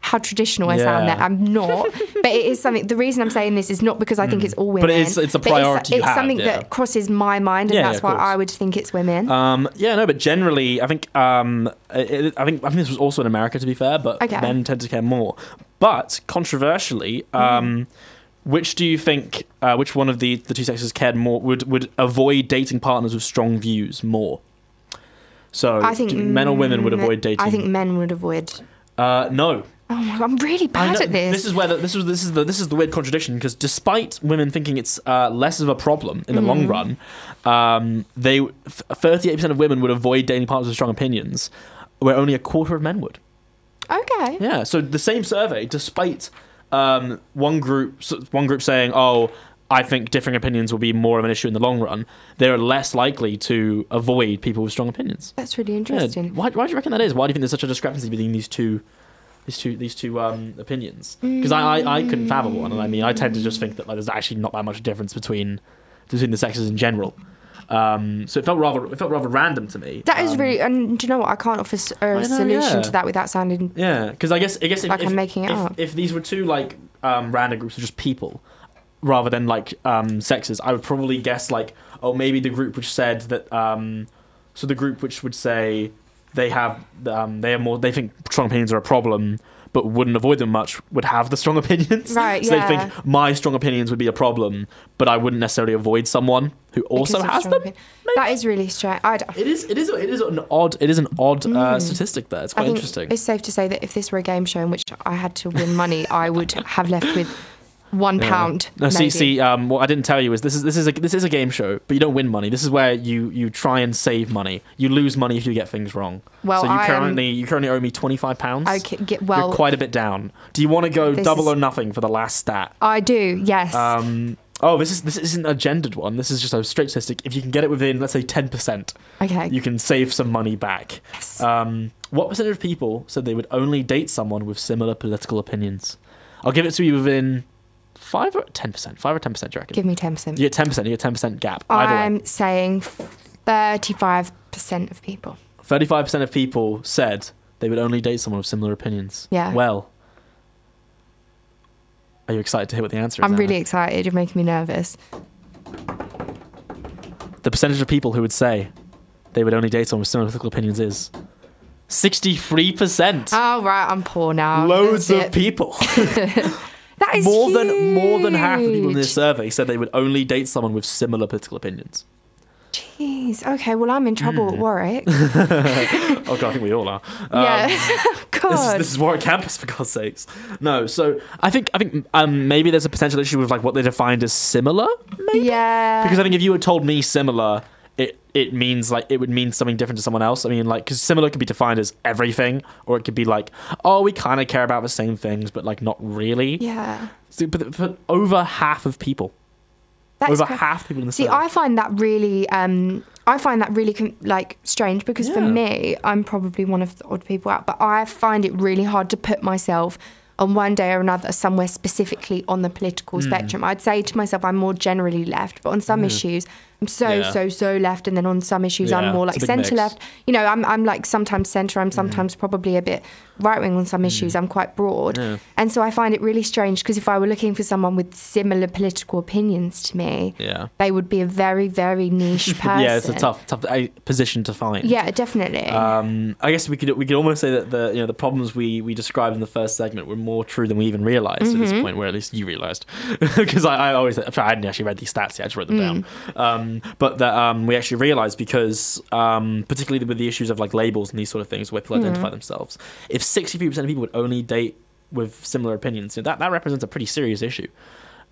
How traditional I sound Yeah. there. I'm not, but it is something. The reason I'm saying this is not because I think it's all Mm. But women. it's- it's a priority you It's, have, something yeah. that crosses my mind, and Yeah, that's why. I would think it's women. Um, yeah, no, but generally, I think um, it, I think I think this was also in America to be fair, but Okay. men tend to care more. But controversially, um, which do you think? Uh, which one of the the two sexes cared more? Would would avoid dating partners with strong views more? So, I think men or women would avoid dating. I think men would avoid. Uh, no. Oh my god, I'm really bad know- at this. This is where the, this is this is the this is the weird contradiction because despite women thinking it's uh, less of a problem in the long Mhm. run, um, they thirty eight percent of women would avoid dating partners with strong opinions, where only a quarter of men would. okay. Yeah. So the same survey, despite um, one group one group saying, "Oh, I think differing opinions will be more of an issue in the long run," they're less likely to avoid people with strong opinions. That's really Yeah. interesting. Why, why do you reckon that is? Why do you think there's such a discrepancy between these two, these two, these two um, opinions? Because I, I, I couldn't fathom one, and I mean, I tend to just think that like, there's actually not that much difference between between the sexes in general. Um, so it felt rather, it felt rather random to me. That is Um, really, and do you know what? I can't offer a know, solution yeah. to that without sounding. Yeah, because I guess I guess if, Like if, I'm making it if, up. if these were two like um, random groups of just people, rather than like um, sexes, I would probably guess like oh maybe the group which said that um, so the group which would say they have um, they are more they think strong opinions are a problem but wouldn't avoid them much would have the strong opinions. Right, So yeah. they think my strong opinions would be a problem, but I wouldn't necessarily avoid someone who also has them. opinion. That is really strange. I, d- It is it is it is an odd it is an odd uh, Mm. statistic there. It's I quite think interesting. it's safe to say that if this were a game show in which I had to win money, I would have left with one Yeah. pound. No, see, maybe. see, um, what I didn't tell you is this is this is a this is a game show, but you don't win money. This is where you you try and save money. You lose money if you get things wrong. Well, so you I am- currently you currently owe me twenty five pounds. Okay, get- well- you're quite a bit down. Do you want to go double is- or nothing for the last stat? I do. Yes. Um, oh, this is this isn't a gendered one. This is just a straight statistic. If you can get it within, let's say, ten percent, okay. you can save some money back. Um, what percentage of people said they would only date someone with similar political opinions? I'll give it to you within five or ten percent. Five or ten percent, do you reckon? Give me ten percent. You get ten percent. You get ten percent gap. Either I'm saying thirty-five percent of people. thirty-five percent of people said they would only date someone with similar opinions. Yeah. Well, are you excited to hear what the answer is? I'm Anna? really excited. You're making me nervous. The percentage of people who would say they would only date someone with similar political opinions is sixty-three percent. Oh right, I'm poor now. Loads That's of it. people. That is more than more than half of people in this survey said they would only date someone with similar political opinions. Jeez. Okay. Well, I'm in trouble Hmm. at Warwick. oh god, I think we all are. Um, yeah. This is, God. this is Warwick campus for God's sakes. No, so I think I think um, maybe there's a potential issue with like what they defined as similar. yeah. Because I think if you had told me similar, it it means like it would mean something different to someone else. I mean, like because similar could be defined as everything, or it could be like, oh, we kind of care about the same things, but like not really. yeah. So, but, but over half of people, That is over cra- half of people in the See, survey. I find that really, um, I find that really com- like strange because for me, I'm probably one of the odd people out, but I find it really hard to put myself on one day or another somewhere specifically on the political Hmm. spectrum. I'd say to myself, I'm more generally left, but on some issues, I'm so Yeah. so so left, and then on some issues, Yeah, I'm more like centre mix. Left. You know, I'm I'm like sometimes centre. I'm sometimes probably a bit right wing on some issues. I'm quite broad, Yeah. and so I find it really strange because if I were looking for someone with similar political opinions to me, yeah. they would be a very very niche person. yeah, it's a tough, tough position to find. Yeah, definitely. Um, I guess we could we could almost say that the you know the problems we, we described in the first segment were more true than we even realized at this Mhm. point. Where at least you realized, because I, I always I hadn't actually read these stats yet. I just wrote them down. Um, but that um, we actually realized because um, particularly with the issues of like labels and these sort of things where people identify themselves, if sixty three percent of people would only date with similar opinions, that that represents a pretty serious issue.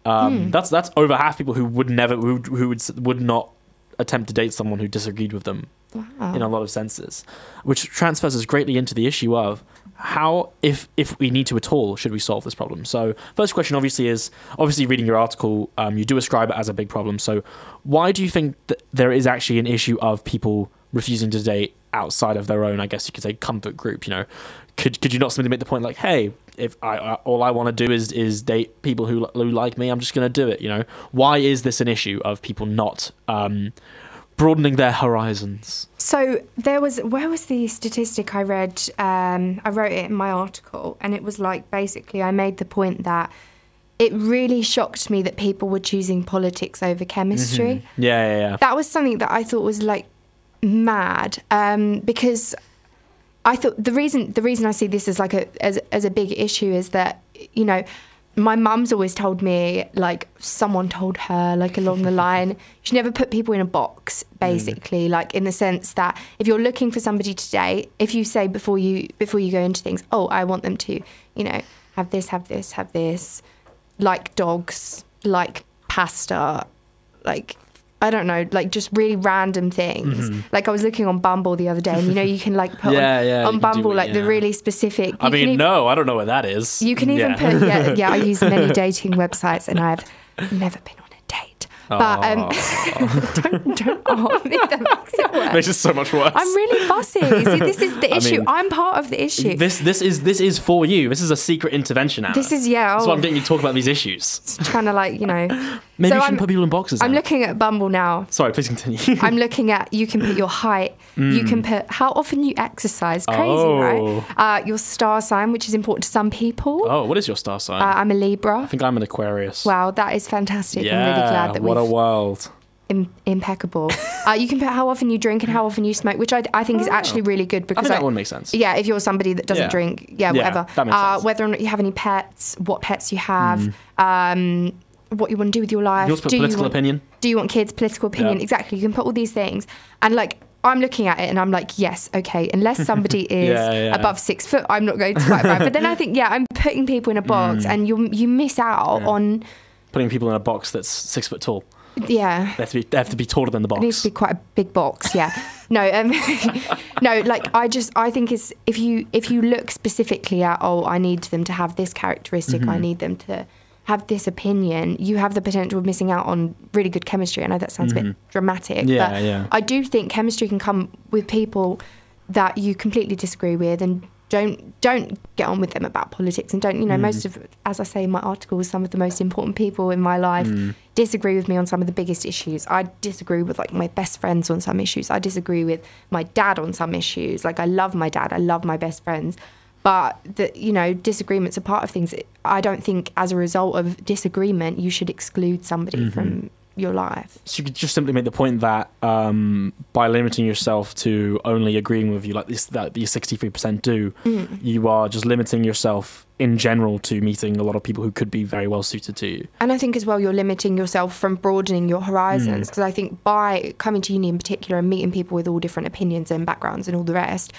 Um, That's that's over half people who would never who, who would would not attempt to date someone who disagreed with them Wow. in a lot of senses, which transfers us greatly into the issue of how, if if we need to at all, should we solve this problem. So, first question obviously is obviously reading your article, um, you do ascribe it as a big problem. So, why do you think that there is actually an issue of people refusing to date outside of their own, I guess you could say, comfort group? You know, could could you not simply make the point like, hey, if I, I all I want to do is is date people who who like me, I'm just going to do it. You know, why is this an issue of people not um, broadening their horizons? So there was where was the statistic I read? Um, I wrote it in my article, and it was like basically I made the point that it really shocked me that people were choosing politics over chemistry. Yeah, yeah, yeah. That was something that I thought was like mad um, because I thought the reason the reason I see this as like a as, as a big issue is that you know, my mum's always told me, like, someone told her, like, along the line, you should never put people in a box, basically, like, in the sense that if you're looking for somebody today, if you say before you before you go into things, oh, I want them to, you know, have this, have this, have this, like dogs, like pasta, like I don't know, like just really random things. Mhm. Like I was looking on Bumble the other day, and you know you can like put Yeah, on, yeah, on Bumble it, like the really specific. I mean, even- no, I don't know what that is. You can even Yeah. put yeah, yeah. I use many dating websites, and I've never been on a date. But um, don't don't oh, that makes it worse. Makes it so much worse. I'm really fussy. See, this is the I issue. mean, I'm part of the issue. This this is this is for you. This is a secret intervention. Anna. This is- yeah, That's oh. why I'm getting you to talk about these issues. trying to like you know. Maybe So you shouldn't I'm- put people in boxes. I'm looking at Bumble now. Sorry, please continue. I'm looking at you can put your height, you Mm. can put how often you exercise. Crazy, Oh. right? Uh, your star sign, which is important to some people. oh, what is your star sign? Uh, I'm a Libra. I think I'm an Aquarius. Wow, that is fantastic. yeah, I'm really glad that what a world. Im- impeccable. uh, you can put how often you drink and how often you smoke, which I, I think is actually really good I because think that one makes sense. Yeah, if you're somebody that doesn't Yeah. drink, yeah, Yeah, whatever. that makes uh, sense. Whether or not you have any pets, what pets you have, Mm. um, what you want to do with your life. Yours put do you political want- opinion. Do you want kids? Political opinion. Yeah. Exactly. You can put all these things, and like I'm looking at it and I'm like, yes, okay. Unless somebody is Yeah, yeah. above six foot, I'm not going to fight. But then I think, yeah, I'm putting people in a box, Mm. and you you miss out on Putting people in a box that's six foot tall. yeah. They have to be, they have to be taller than the box. It needs to be quite a big box, yeah. No, um, no, like I just I think it's if you if you look specifically at oh I need them to have this characteristic, I Mhm. need them to have this opinion, you have the potential of missing out on really good chemistry. I know that sounds a Mhm. bit dramatic, Yeah, but yeah. I do think chemistry can come with people that you completely disagree with and don't don't get on with them about politics and don't you know Mm. most of as I say in my article some of the most important people in my life Mm. disagree with me on some of the biggest issues. I disagree with like my best friends on some issues. I disagree with my dad on some issues. Like I love my dad, I love my best friends. But the you know, disagreements are part of things. I don't think as a result of disagreement you should exclude somebody Mhm. from your life. So you could just simply make the point that um, by limiting yourself to only agreeing with you, like this, that these sixty-three percent do, Mm. you are just limiting yourself in general to meeting a lot of people who could be very well suited to you. And I think as well, you're limiting yourself from broadening your horizons. Mm. Because I think by coming to uni in particular and meeting people with all different opinions and backgrounds and all the rest,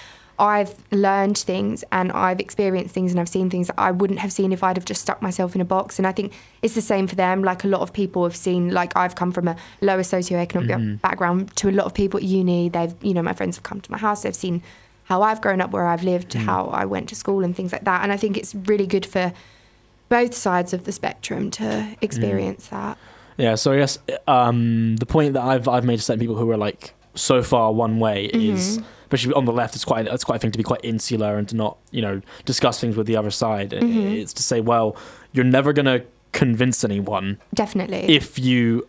I've learned things and I've experienced things and I've seen things that I wouldn't have seen if I'd have just stuck myself in a box. And I think it's the same for them. Like a lot of people have seen, like I've come from a lower socioeconomic Mhm. background to a lot of people at uni. They've, you know, my friends have come to my house. They've seen how I've grown up, where I've lived, Mm. how I went to school, and things like that. And I think it's really good for both sides of the spectrum to experience that. Yeah, so I guess um, the point that I've I've made to certain people who are like so far one way is, Mhm. Especially on the left, it's quite it's quite a thing to be quite insular and to not you know discuss things with the other side. Mhm. It's to say, well, you're never gonna convince anyone Definitely. if you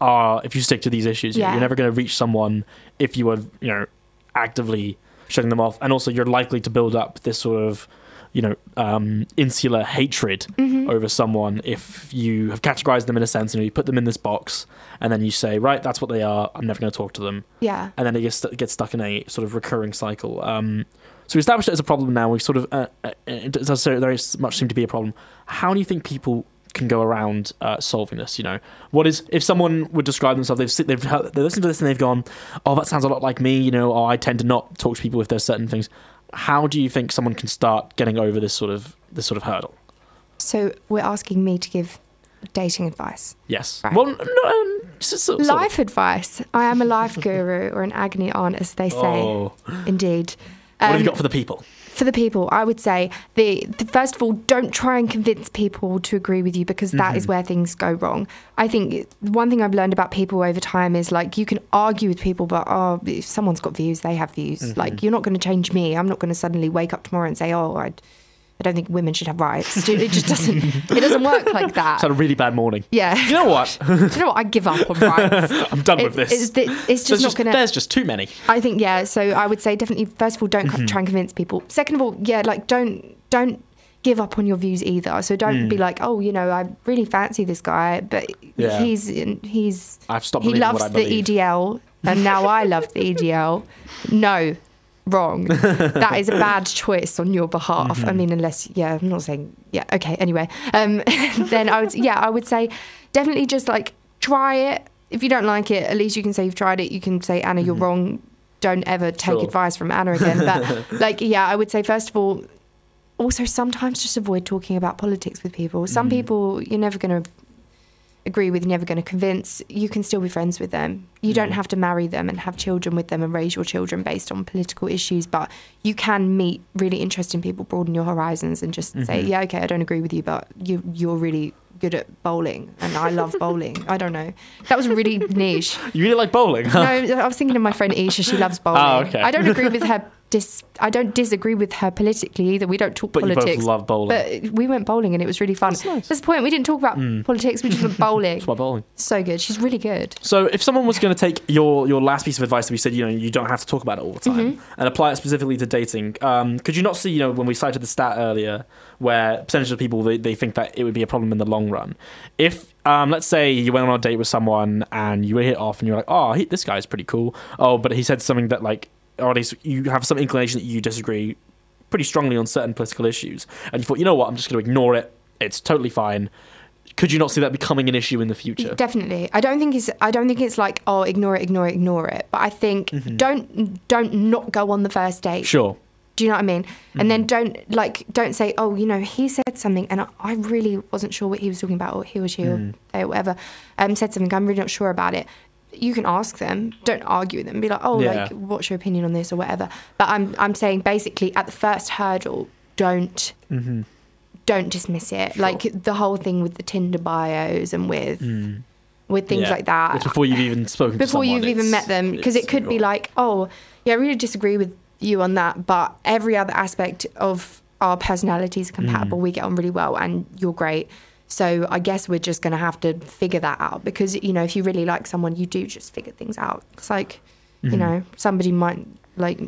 are if you stick to these issues. Yeah. You're never gonna reach someone if you are you know actively shutting them off, and also you're likely to build up this sort of you know um, insular hatred Mhm. over someone if you have categorized them in a sense and you put them in this box and then you say right that's what they are i'm never going to talk to them. Yeah. and then it gets, st- gets stuck in a sort of recurring cycle. Um, so we established it as a problem now. We sort of uh, uh, it does very much seem to be a problem. How do you think people can go around uh, solving this you know? What is if someone would describe themselves they've sit- they've they listened to this and they've gone oh that sounds a lot like me you know oh, i tend to not talk to people if there's certain things how do you think someone can start getting over this sort of this sort of hurdle So we're asking me to give dating advice. Yes. Right. Well, no, um, s- s- sort of. life advice. I am a life guru or an agony aunt, as they say. Oh. Indeed. What have Um, you got for the people? For the people, I would say the, the first of all, don't try and convince people to agree with you because that is Mhm. where things go wrong. I think one thing I've learned about people over time is like you can argue with people, but oh, if someone's got views, they have views. Mhm. Like you're not going to change me. I'm not going to suddenly wake up tomorrow and say, oh, I, I don't think women should have rights. It just doesn't. it doesn't work like that. It's had a really bad morning. Yeah. You know what? Do you know what? I give up on rights. I'm done with this. It's, it's There's just not going to. There's just too many. I think yeah. So I would say definitely. First of all, don't Mhm. try and convince people. Second of all, yeah, like don't don't give up on your views either. So don't Mm. be like, oh, you know, I really fancy this guy, but Yeah. he's he's I've stopped he believing loves what I the believe. EDL, and now I love the EDL. No, wrong, that is a bad choice on your behalf. I mm-hmm. mean, unless, yeah, I'm not saying, yeah, okay, anyway. Um, then I would, yeah, I would say definitely just like try it. If you don't like it, at least you can say you've tried it. You can say, Anna, you're mm-hmm. wrong. Don't ever take Sure. advice from Anna again. But like, yeah, I would say, first of all, also sometimes just avoid talking about politics with people. Some mm-hmm. people you're never going to agree with, you're never going to convince. You can still be friends with them. You don't have to marry them and have children with them and raise your children based on political issues, but you can meet really interesting people, broaden your horizons, and just say, Mhm. yeah, okay, I don't agree with you, but you you're really good at bowling, and I love bowling. I don't know. That was really niche. You really like bowling? No, I was thinking of my friend Isha. She loves bowling. Oh, okay. I don't agree with her. Dis- I don't disagree with her politically either. We don't talk But you both politics. love bowling. But we went bowling and it was really fun. That's the point. We didn't talk about Mm. politics. We just went bowling. That's why bowling. So good. She's really good. So if someone was going to take your your last piece of advice that we said, you know, you don't have to talk about it all the time, Mhm. and apply it specifically to dating, um, could you not see, you know, when we cited the stat earlier, where percentage of people they, they think that it would be a problem in the long run, if um, let's say you went on a date with someone and you were hit off and you're like, oh, he, this guy's pretty cool, oh, but he said something that like, or at least you have some inclination that you disagree pretty strongly on certain political issues, and you thought, you know what, I'm just going to ignore it. It's totally fine. Could you not see that becoming an issue in the future? Definitely. I don't think it's. I don't think it's like oh, ignore it, ignore it, ignore it. But I think Mhm. don't don't not go on the first date. Sure. Do you know what I mean? And then don't like don't say oh you know he said something and I, I really wasn't sure what he was talking about or he or she Mm. or or whatever um said something I'm really not sure about it. You can ask them. Don't argue with them. Be like oh Yeah. like what's your opinion on this or whatever. But I'm I'm saying basically at the first hurdle don't Mm-hmm. don't dismiss it. Like the whole thing with the Tinder bios and with Mm. with things Yeah. like that It's before you've even spoken to before someone, you've even met them because it could be like oh yeah i really disagree with you on that but every other aspect of our personalities are compatible Mm. we get on really well and you're great so i guess we're just going to have to figure that out because you know if you really like someone you do just figure things out it's like you Mhm. know somebody might like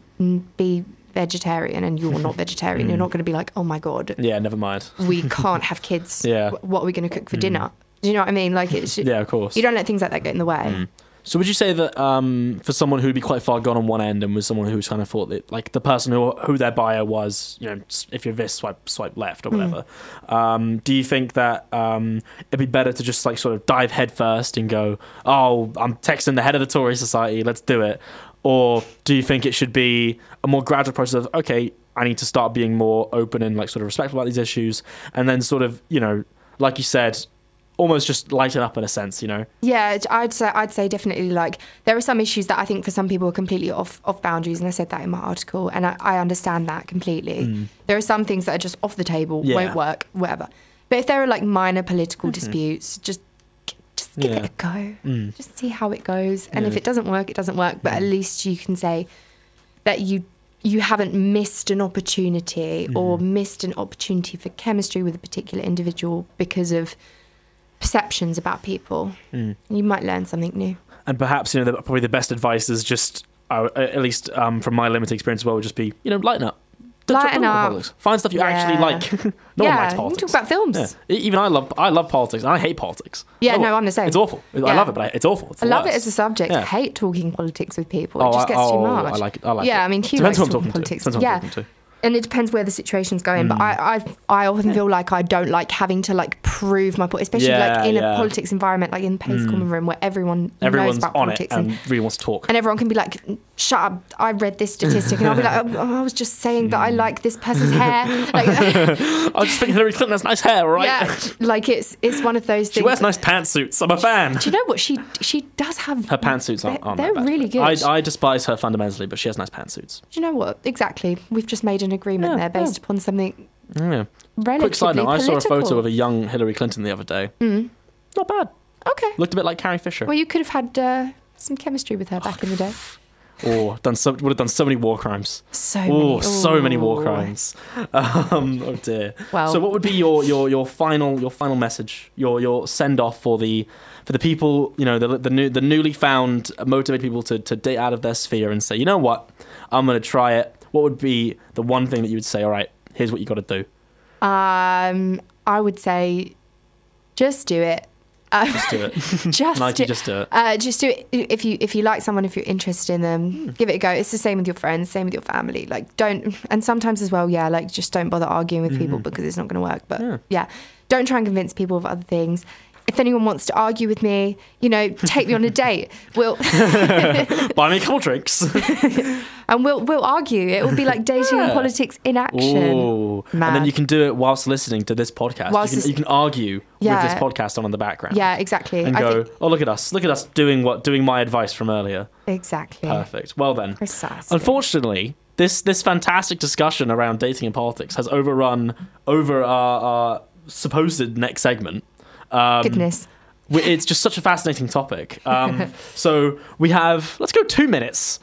be vegetarian and you're not vegetarian you're Mm. not going to be like oh my god Yeah, never mind. we can't have kids Yeah. What are we going to cook for Mm. dinner do you know what i mean like it's Yeah, of course. you don't let things like that get in the way Mm. So would you say that um, for someone who'd be quite far gone on one end and was someone who's kind of thought that like the person who who their buyer was, you know, if you're this swipe swipe left or Mm. whatever, um, do you think that um, it'd be better to just like sort of dive head first and go, oh, I'm texting the head of the Tory Society, let's do it, or do you think it should be a more gradual process of okay, I need to start being more open and like sort of respectful about these issues, and then sort of you know, like you said, almost just lighten up in a sense, you know. Yeah, I'd say I'd say definitely like there are some issues that I think for some people are completely off off boundaries, and I said that in my article, and I, I understand that completely. Mm. There are some things that are just off the table, Yeah. won't work, whatever. But if there are like minor political Mhm. disputes, just just give Yeah. it a go. Mm. Just see how it goes, and if it doesn't work, it doesn't work. But at least you can say that you you haven't missed an opportunity or Mm-hmm. missed an opportunity for chemistry with a particular individual because of perceptions about people. Mm. You might learn something new. and perhaps you know the, probably the best advice is just uh, at least um, from my limited experience as well would just be you know lighten up Don't talk- Lighten up. politics. find stuff you actually like no yeah, one likes you politics talk about films. Yeah. Even I love I love politics I hate politics Yeah, No, no, I'm the same. it's awful I love it but I, it's awful it's I love it as a subject. Yeah. I hate talking politics with people. Oh, it just I- gets too oh, much. I like it- I like yeah, it. I mean, Hugh Depends likes talking talking to. politics. Depends yeah. Talking to. And it depends where the situation's going, but Mm. I, I, I often feel like I don't like having to like prove my point, especially Yeah, like in yeah. a politics environment, like in the PAIS Mm. Common Room, where everyone everyone's knows about on it politics and, really wants to talk and everyone can be like, "Shut up! I read this statistic," and I'll be like, oh, "I was just saying that I Mm. like this person's hair." Like, I was just thinking Hillary Clinton has nice hair right yeah, like it's it's one of those she things. She wears nice pantsuits I'm a fan Do you know what she she does have? her pantsuits aren't, They're- aren't they're that bad. really good. I, I despise her fundamentally but she has nice pantsuits Do you know what? Exactly. We've just made an agreement Yeah, there based upon something yeah. relatively Quick side note: I saw a photo of a young Hillary Clinton the other day. Mm. Not bad. Okay. Looked a bit like Carrie Fisher, Well, you could have had uh, some chemistry with her back in the day. or done so, would have done so many war crimes. So oh, many. so many war crimes. Um, oh dear. Well- so what would be your, your, your final your final message? Your your send off for the for the people you know the the new the newly found motivated people to to date out of their sphere and say you know what I'm gonna try it. What would be the one thing that you would say? All right, here's what you got to do. Um, I would say just do it. Um, Just do it. just do, just do it. Uh, just do it if you if you like someone, if you're interested in them, give it a go. It's the same with your friends, same with your family. Like don't, and sometimes as well, yeah, like just don't bother arguing with people because it's not going to work. But yeah. don't try and convince people of other things. If anyone wants to argue with me, you know, take me on a date. We'll Buy me a couple drinks. and we'll we'll argue. It will be like dating and politics in action. Ooh. And then you can do it whilst listening to this podcast. Whilst you, can, you can argue Yeah. with this podcast on in the background. Yeah, exactly. And I go, think- oh look at us, look at us doing what doing my advice from earlier. Exactly. Perfect. Well then. Precisely. Unfortunately, this this fantastic discussion around dating and politics has overrun over our, our supposed next segment. Um, Goodness. we- It's just such a fascinating topic. Um, so we have let's go two minutes.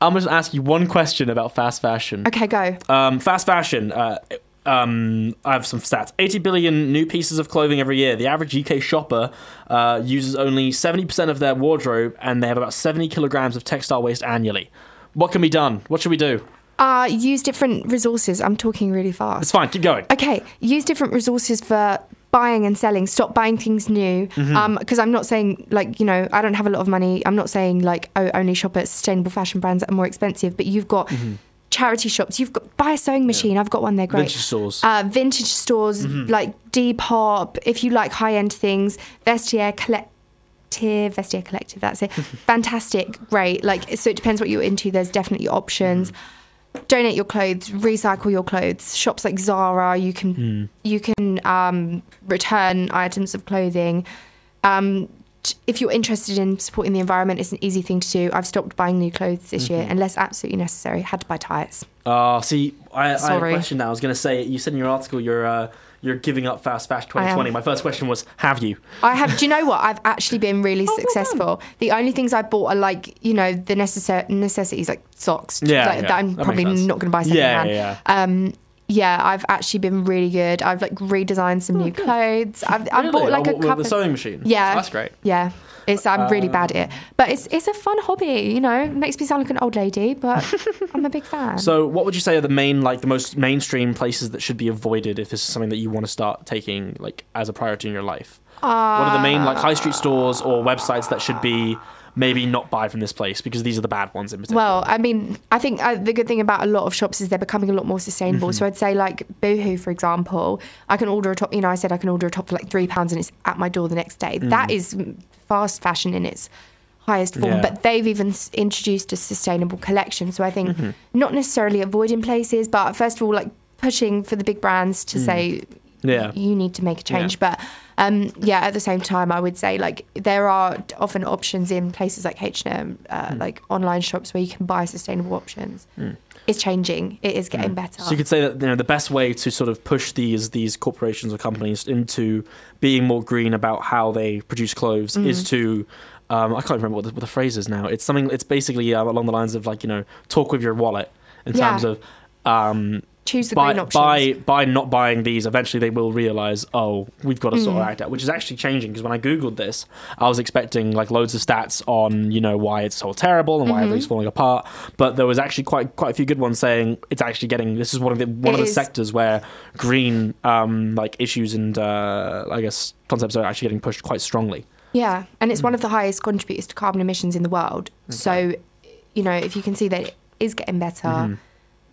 I'm going to ask you one question about fast fashion. Okay, go. Um, fast fashion. Uh, um, I have some stats. 80 billion new pieces of clothing every year. The average UK shopper uh, uses only 70% of their wardrobe, and they have about 70 kilograms of textile waste annually. What can be done? What should we do? Uh, use different resources. I'm talking really fast. It's fine. Keep going. Okay, use different resources for buying and selling. Stop buying things new. Mhm. Um, because I'm not saying like you know I don't have a lot of money. I'm not saying like oh only shop at sustainable fashion brands that are more expensive. But you've got charity shops. You've got buy a sewing machine. I've got one. They're great. Vintage stores. Uh, vintage stores Mhm. like Depop. If you like high end things, Vestiaire Collective, Vestiaire Collective. That's it. Fantastic, great. Like so, it depends what you're into. There's definitely options. Donate your clothes, recycle your clothes. Shops like Zara, you can you can um, return items of clothing. Um, if you're interested in supporting the environment, it's an easy thing to do. I've stopped buying new clothes this year Mhm. unless absolutely necessary. Had to buy tights. Uh, see, I, I have a question now. I was going to say, you said in your article you're uh, you're giving up fast fashion 2020. My first question was, have you? I have. Do you know what? I've actually been really successful. The only things I bought are like you know the necessar- necessities like socks. Yeah, like, yeah, that I'm that probably not going to buy Yeah, secondhand. yeah, Um, yeah, I've actually been really good. I've like redesigned some new clothes. I've, I've bought like Oh, a with the sewing machine? Yeah, That's great. Yeah, it's I'm really Uh, bad at it, but it's it's a fun hobby. You know, it makes me sound like an old lady, but I'm a big fan. So, what would you say are the main, like, the most mainstream places that should be avoided if this is something that you want to start taking, like, as a priority in your life? what are the main, like, high street stores or websites that should be maybe not buy from this place because these are the bad ones in particular? Well, I mean, I think uh, the good thing about a lot of shops is they're becoming a lot more sustainable. Mhm. So I'd say like Boohoo, for example, I can order a top. You know, I said I can order a top for like three pounds and it's at my door the next day. Mm. That is fast fashion in its highest form. Yeah. But they've even s- introduced a sustainable collection. So I think Mhm. not necessarily avoiding places, but first of all, like pushing for the big brands to Mm. say Yeah. you need to make a change. Yeah. But um, yeah, at the same time, I would say like there are often options in places like H and M, uh, Hmm. like online shops where you can buy sustainable options. Mm. It's changing. It is getting better. So you could say that you know the best way to sort of push these these corporations or companies into being more green about how they produce clothes is Mhm. to um, I can't remember what the, what the phrase is now. It's something. It's basically uh, along the lines of like you know talk with your wallet in Yeah. terms of um, Choose the by, green options. by by not buying these. Eventually, they will realize oh we've got to sort of Mm. act out, which is actually changing because when I googled this, I was expecting like loads of stats on you know why it's so terrible and why Mhm. everything's falling apart, but there was actually quite quite a few good ones saying it's actually getting this is one of the one It of the is. sectors where green um, like issues and uh, I guess concepts are actually getting pushed quite strongly. yeah, and it's one of the highest contributors to carbon emissions in the world. So, you know, if you can see that it is getting better, Mhm.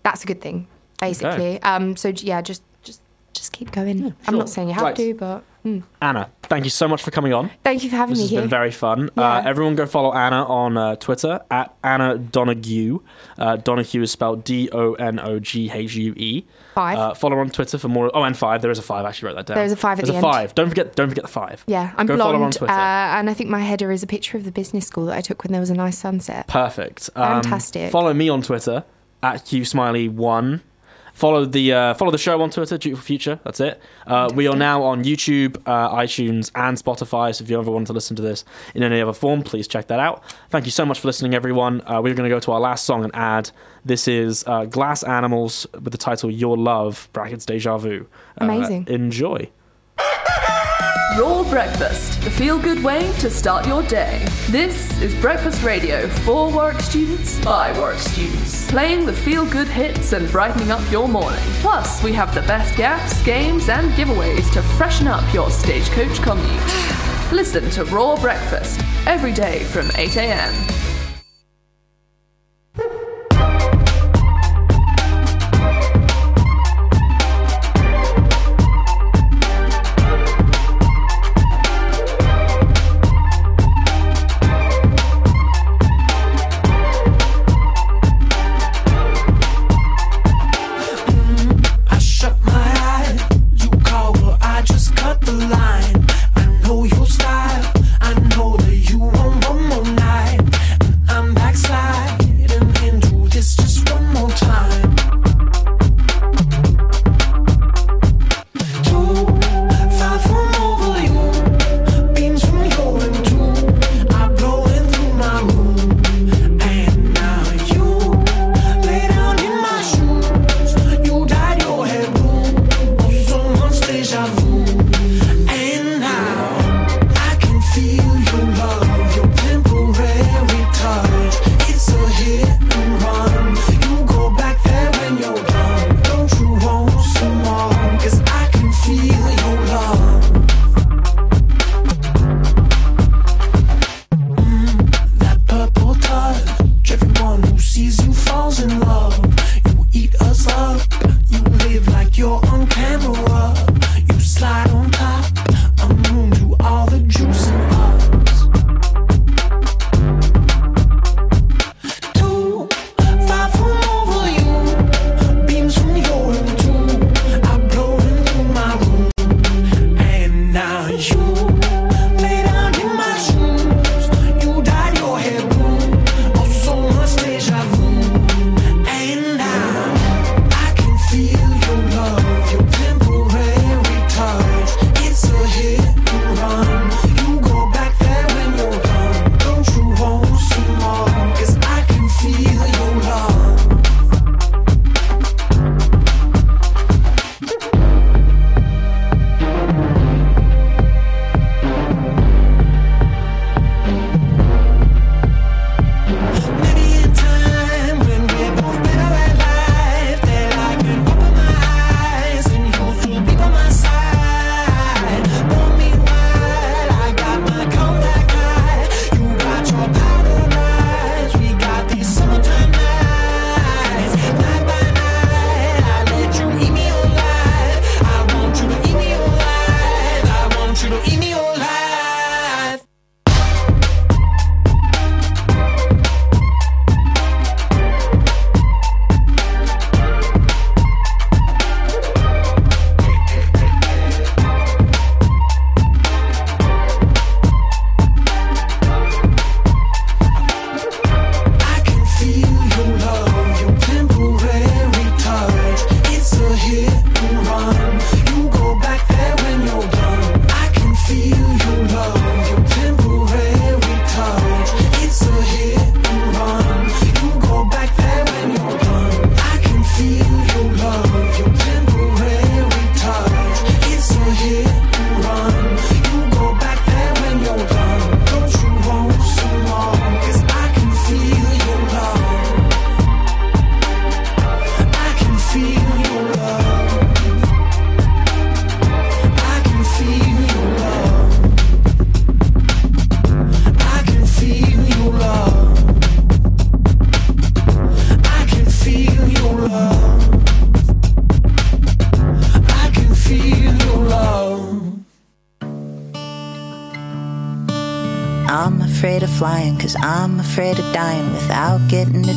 that's a good thing, basically. Um, so yeah, just just just keep going. I'm not saying you have Right. to, but mm. Anna, thank you so much for coming on. thank you for having This me has here. been very fun. Uh, everyone go follow Anna on uh, Twitter at Anna Donoghue. Uh, Donoghue is spelled D O N O G H U E. Five. Uh, follow her on Twitter for more. Oh, and five. There is a five. I actually wrote that down. There's a five at There's the a end. five. Don't forget. Don't forget the five. Yeah, I'm Go follow her on blonde, Twitter. uh, and I think my header is a picture of the business school that I took when there was a nice sunset. Perfect. Um, Fantastic. Follow me on Twitter at HughSmiley1. Follow the uh, follow the show on Twitter, Dutiful Future. That's it. Uh, we are now on YouTube, uh, iTunes, and Spotify. So if you ever want to listen to this in any other form, please check that out. Thank you so much for listening, everyone. Uh, we're going to go to our last song and ad. This is uh, Glass Animals with the title "Your Love" (brackets Deja Vu). Uh, Amazing. enjoy. Your breakfast, the feel good way to start your day. This is Breakfast Radio for Warwick students by Warwick students, playing the feel good hits and brightening up your morning. Plus, we have the best gaps, games, and giveaways to freshen up your stagecoach commute. Listen to Raw Breakfast every day from 8 a.m.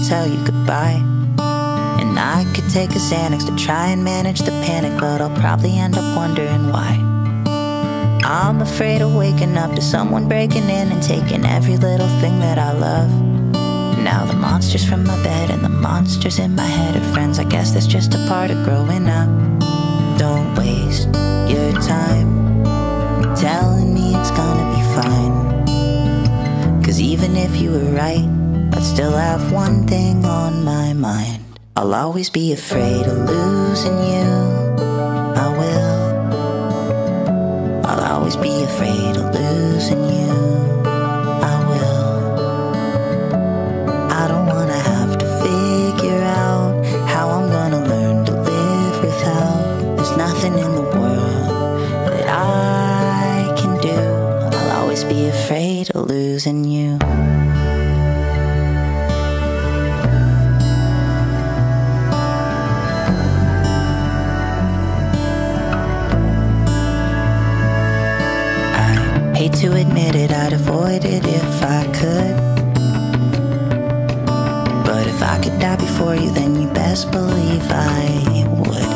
tell you goodbye. And I could take a Xanax to try and manage the panic, but I'll probably end up wondering why. I'm afraid of waking up to someone breaking in and taking every little thing that I love. Now the monster's from my bed and the monster's in my head are friends. I guess that's just a part of growing up. Don't waste your time telling me it's gonna be fine. Cause even if you were right, I still have one thing on my mind. I'll always be afraid of losing you. I will. I'll always be afraid of losing you. I will. I don't wanna have to figure out how I'm gonna learn to live without. There's nothing in the world that I can do. I'll always be afraid of losing you. If I could. But if I could die before you, then you best believe I would.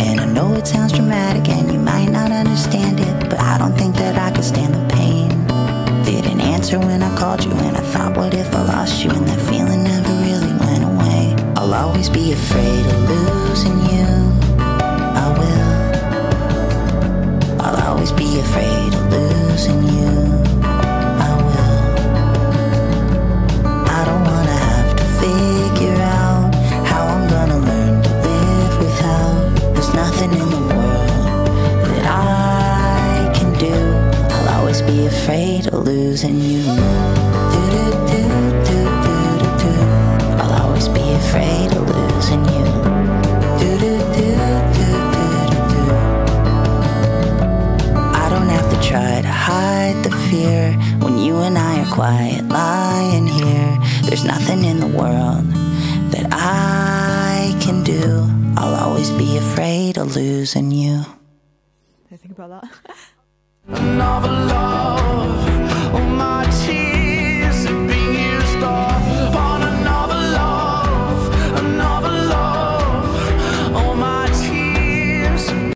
And I know it sounds dramatic and you might not understand it, but I don't think that I could stand the pain. Didn't answer when I called you, and I thought, what if I lost you? And that feeling never really went away. I'll always be afraid of losing you. I will. I'll always be afraid losing you.